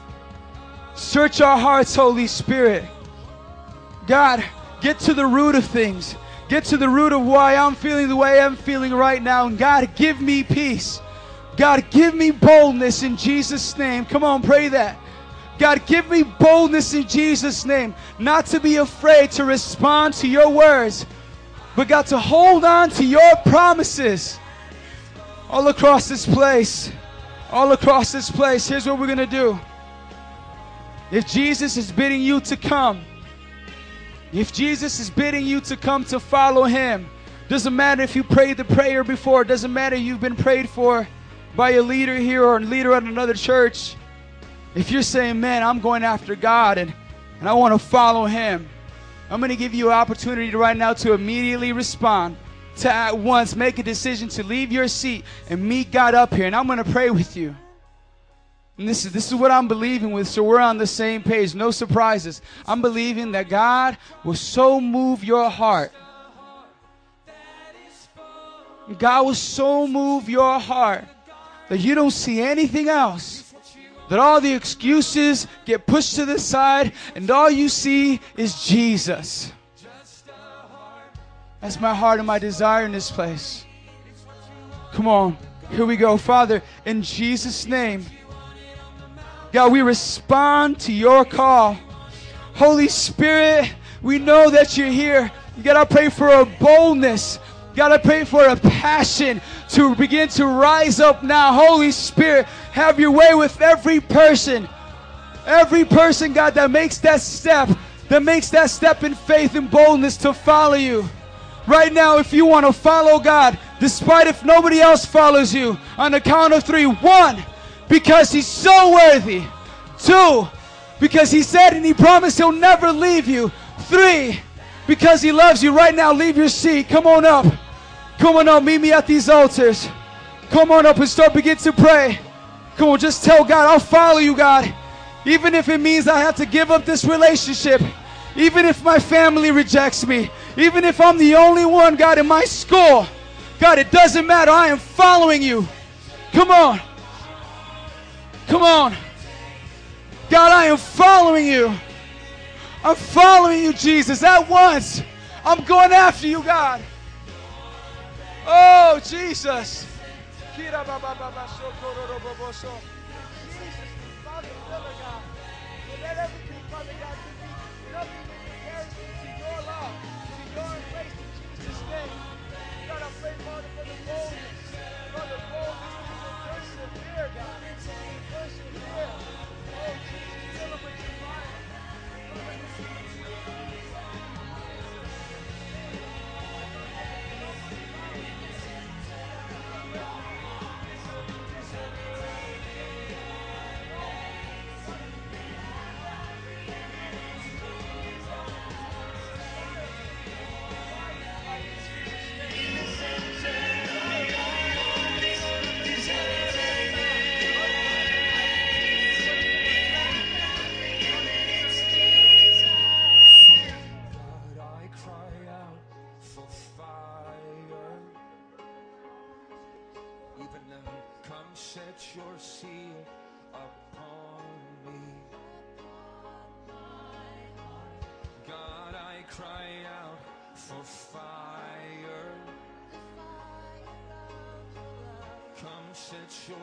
Search our hearts, Holy Spirit. God, get to the root of things. Get to the root of why I'm feeling the way I'm feeling right now. And God, give me peace. God, give me boldness in Jesus' name. Come on, pray that. God, give me boldness in Jesus' name, not to be afraid to respond to your words, but God, to hold on to your promises all across this place. All across this place. Here's what we're going to do. If Jesus is bidding you to come, if Jesus is bidding you to come to follow him, doesn't matter if you prayed the prayer before, doesn't matter you've been prayed for by a leader here or a leader at another church. If you're saying, man, I'm going after God and, and I want to follow him, I'm going to give you an opportunity right now to immediately respond, to at once make a decision to leave your seat and meet God up here. And I'm going to pray with you. And this is, this is what I'm believing with, so we're on the same page. No surprises. I'm believing that God will so move your heart. God will so move your heart that you don't see anything else. That all the excuses get pushed to the side and all you see is Jesus. That's my heart and my desire in this place. Come on. Here we go. Father, in Jesus' name. God, we respond to your call. Holy Spirit, we know that you're here. God, I pray for a boldness. God, I pray for a passion to begin to rise up now. Holy Spirit, have your way with every person. Every person, God, that makes that step, that makes that step in faith and boldness to follow you. Right now, if you want to follow God, despite if nobody else follows you, on the count of three. One, because He's so worthy. Two, because He said and He promised He'll never leave you. Three, because He loves you. Right now, leave your seat. Come on up. Come on up. Meet me at these altars. Come on up and start begin to pray. Come on, just tell God, I'll follow you, God. Even if it means I have to give up this relationship. Even if my family rejects me. Even if I'm the only one, God, in my school. God, it doesn't matter. I am following you. Come on. Come on. God, I am following you. I'm following you, Jesus, at once. I'm going after you, God. Oh, Jesus.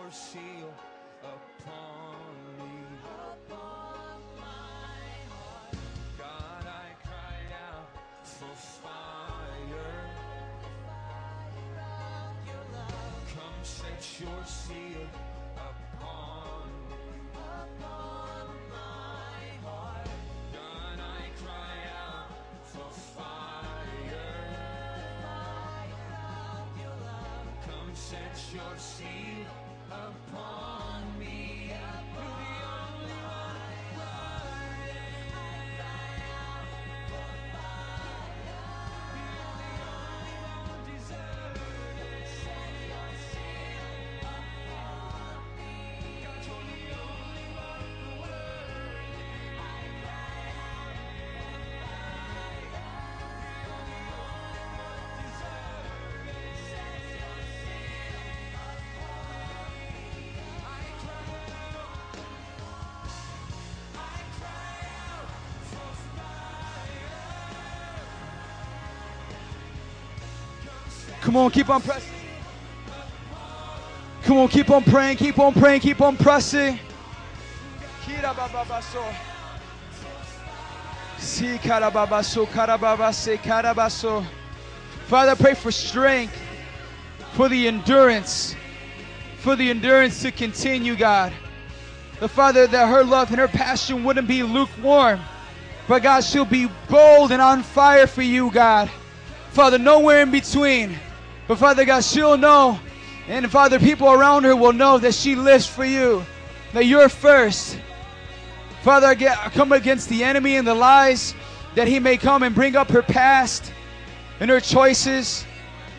Your seal upon me. God, I cry out for fire. Come set your seal Come on, keep on pressing. Come on, keep on praying, keep on praying, keep on pressing. Si kara baba so, kara baba se, kara baso. Father, pray for strength, for the endurance, for the endurance to continue, God. The Father, that her love and her passion wouldn't be lukewarm, but God, she'll be bold and on fire for you, God. Father, nowhere in between. But Father God, she'll know, and Father, people around her will know that she lives for you, that you're first. Father, I come against the enemy and the lies that he may come and bring up her past and her choices.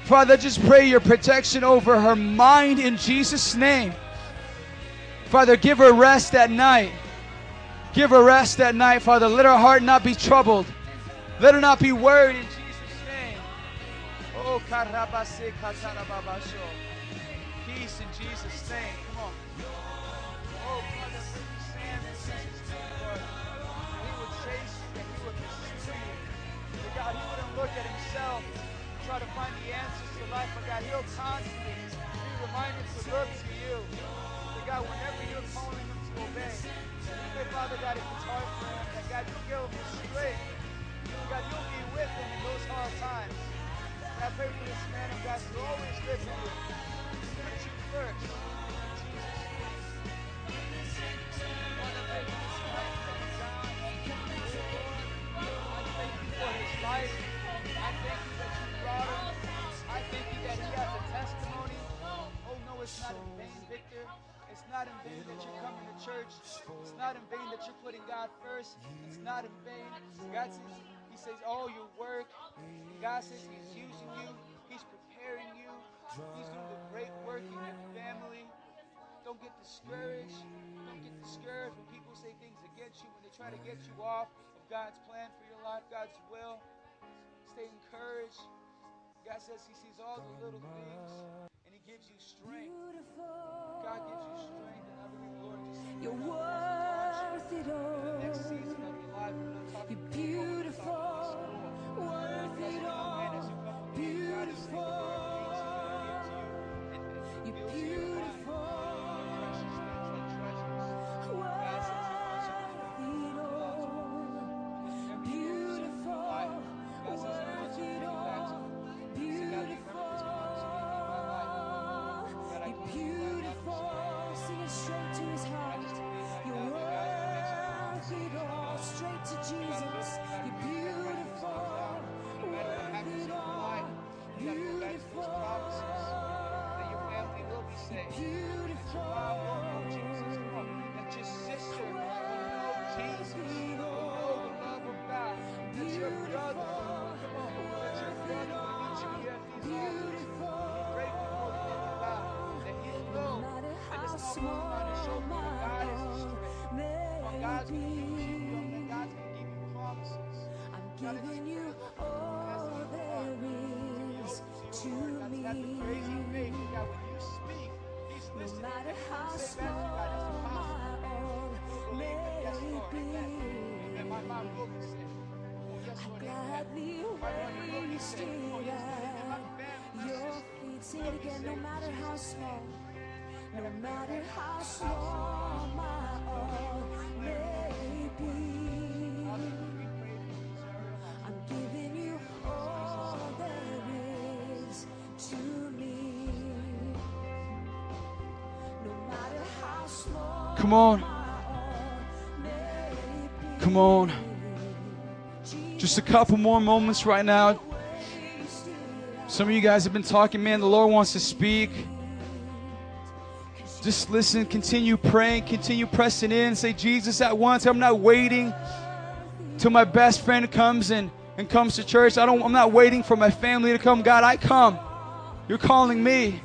Father, just pray your protection over her mind in Jesus' name. Father, give her rest at night. Give her rest at night, Father. Let her heart not be troubled. Let her not be worried karabase katarababasho. Not in vain that you're putting God first. It's not in vain. God says, He says, all your work. God says He's using you. He's preparing you. He's doing a great work in your family. Don't get discouraged. Don't get discouraged when people say things against you, when they try to get you off of God's plan for your life, God's will. Stay encouraged. God says He sees all the little things and He gives you strength. God gives you strength, the You're worth it all. next season of your life. We're not talking You're beautiful, worth it all. Beautiful. You're beautiful, worth it all. Beautiful, worth it all. Beautiful, you're beautiful. Sing it straight it's not to God is. I'm I giving you all there is To me. No matter how small my yes, may be. Oh. Gladly My will be waste saved. Oh, it yes, Lord, amen. My at your feet. Sing it again. No matter how small. No God, I pray matter how for this house, small my all may be. Father, we pray for these areas. I'm giving you all there is to me. No matter how small Come on. my all may be. Come on. Just a couple more moments right now. Some of you guys have been talking, man. The Lord wants to speak. Just listen, continue praying, continue pressing in. Say, Jesus, at once. I'm not waiting till my best friend comes and, and comes to church. I don't I'm not waiting for my family to come. God, I come. You're calling me.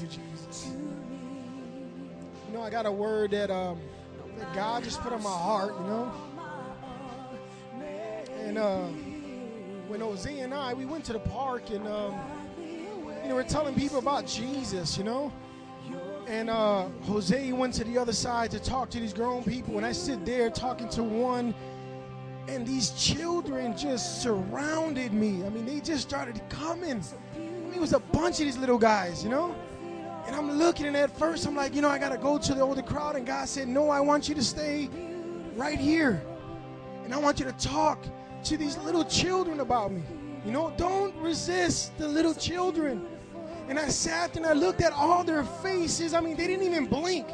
You Jesus. You know, I got a word that um that God just put on my heart, you know. And uh, when Jose and I, we went to the park and um, you know, we're telling people about Jesus, you know. And uh, Jose went to the other side to talk to these grown people, and I sit there talking to one, and these children just surrounded me. I mean, they just started coming. I mean, it was a bunch of these little guys, you know. And I'm looking, and at first I'm like, you know, I gotta go to the older crowd. And God said, No, I want you to stay right here. And I want you to talk to these little children about me. You know, don't resist the little children. And I sat and I looked at all their faces. I mean, they didn't even blink.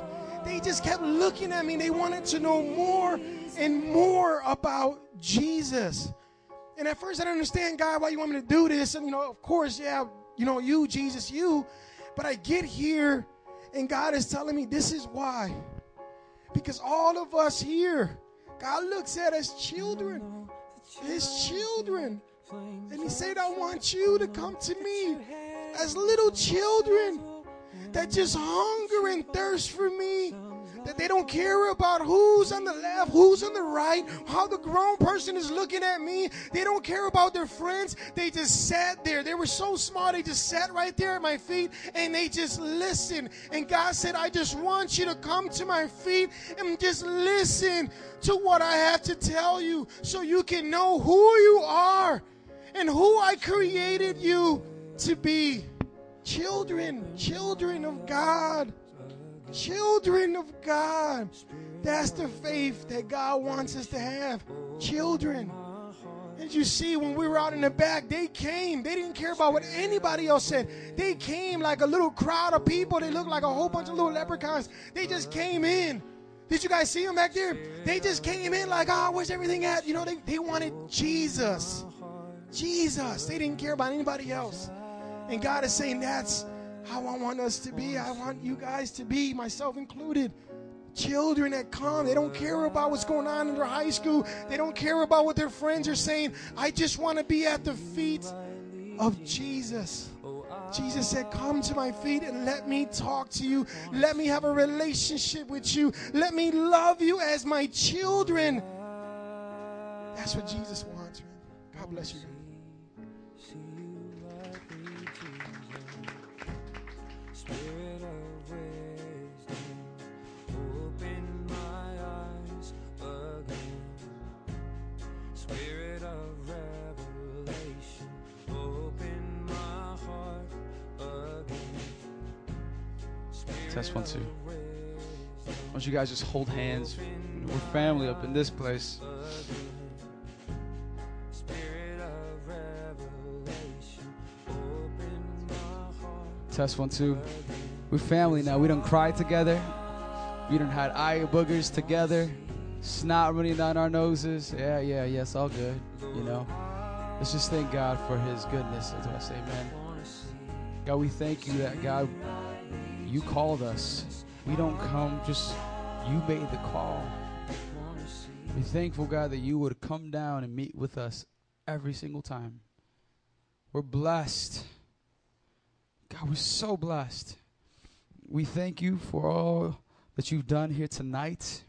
They just kept looking at me. They wanted to know more and more about Jesus. And at first I didn't understand, God, why you want me to do this. And, you know, of course, yeah, you know, you, Jesus, you. But I get here and God is telling me this is why. Because all of us here, God looks at us children, His children. And He said, I want you to come to me as little children that just hunger and thirst for me. That they don't care about who's on the left, who's on the right, how the grown person is looking at me. They don't care about their friends. They just sat there. They were so small. They just sat right there at my feet and they just listened. And God said, I just want you to come to my feet and just listen to what I have to tell you so you can know who you are and who I created you to be. Children, children of God. Children of God. That's the faith that God wants us to have. Children. As you see, when we were out in the back, they came. They didn't care about what anybody else said. They came like a little crowd of people. They looked like a whole bunch of little leprechauns. They just came in. Did you guys see them back there? They just came in like, oh, where's everything at? You know, they, they wanted Jesus. Jesus. They didn't care about anybody else. And God is saying, that's how I want us to be. I want you guys to be, myself included. Children that come, they don't care about what's going on in their high school. They don't care about what their friends are saying. I just want to be at the feet of Jesus. Jesus said, Come to my feet and let me talk to you. Let me have a relationship with you. Let me love you as my children. That's what Jesus wants. God bless you. Test one, two. of Why don't you guys just hold hands? We're family up in this place. Test one, two. We're family now. We don't cry together. We don't had eye boogers together. Snot running down our noses. Yeah, yeah, yeah. It's all good. You know. Let's just thank God for His goodness. I say, man. God, we thank you that God, you called us. We don't come just. You made the call. We're thankful, God, that you would come down and meet with us every single time. We're blessed. God, we're so blessed. We thank you for all that you've done here tonight.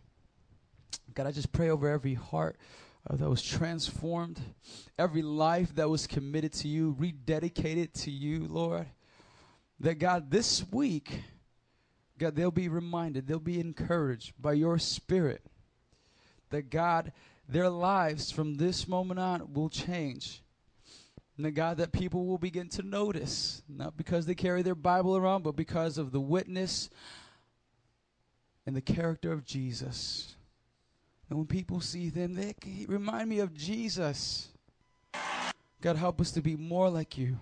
God, I just pray over every heart uh, that was transformed, every life that was committed to you, rededicated to you, Lord. That God, this week, God, they'll be reminded, they'll be encouraged by your spirit that God, their lives from this moment on will change. And that God, that people will begin to notice, not because they carry their Bible around, but because of the witness and the character of Jesus. And when people see them, they remind me of Jesus. God, help us to be more like you.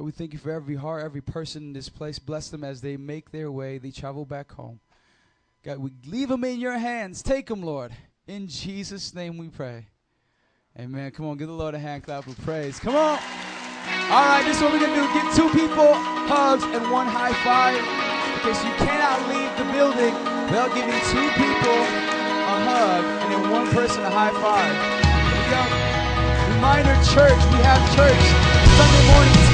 God, we thank you for every heart, every person in this place. Bless them as they make their way, they travel back home. God, we leave them in your hands. Take them, Lord. In Jesus' name we pray. Amen. Come on, give the Lord a hand clap of praise. Come on. All right, this is what we're going to do. Give two people hugs and one high five. Because you cannot leave the building without giving two people a hug and then one person a high five. Here we go. Reminder church, we have church Sunday morning, 10 a.m.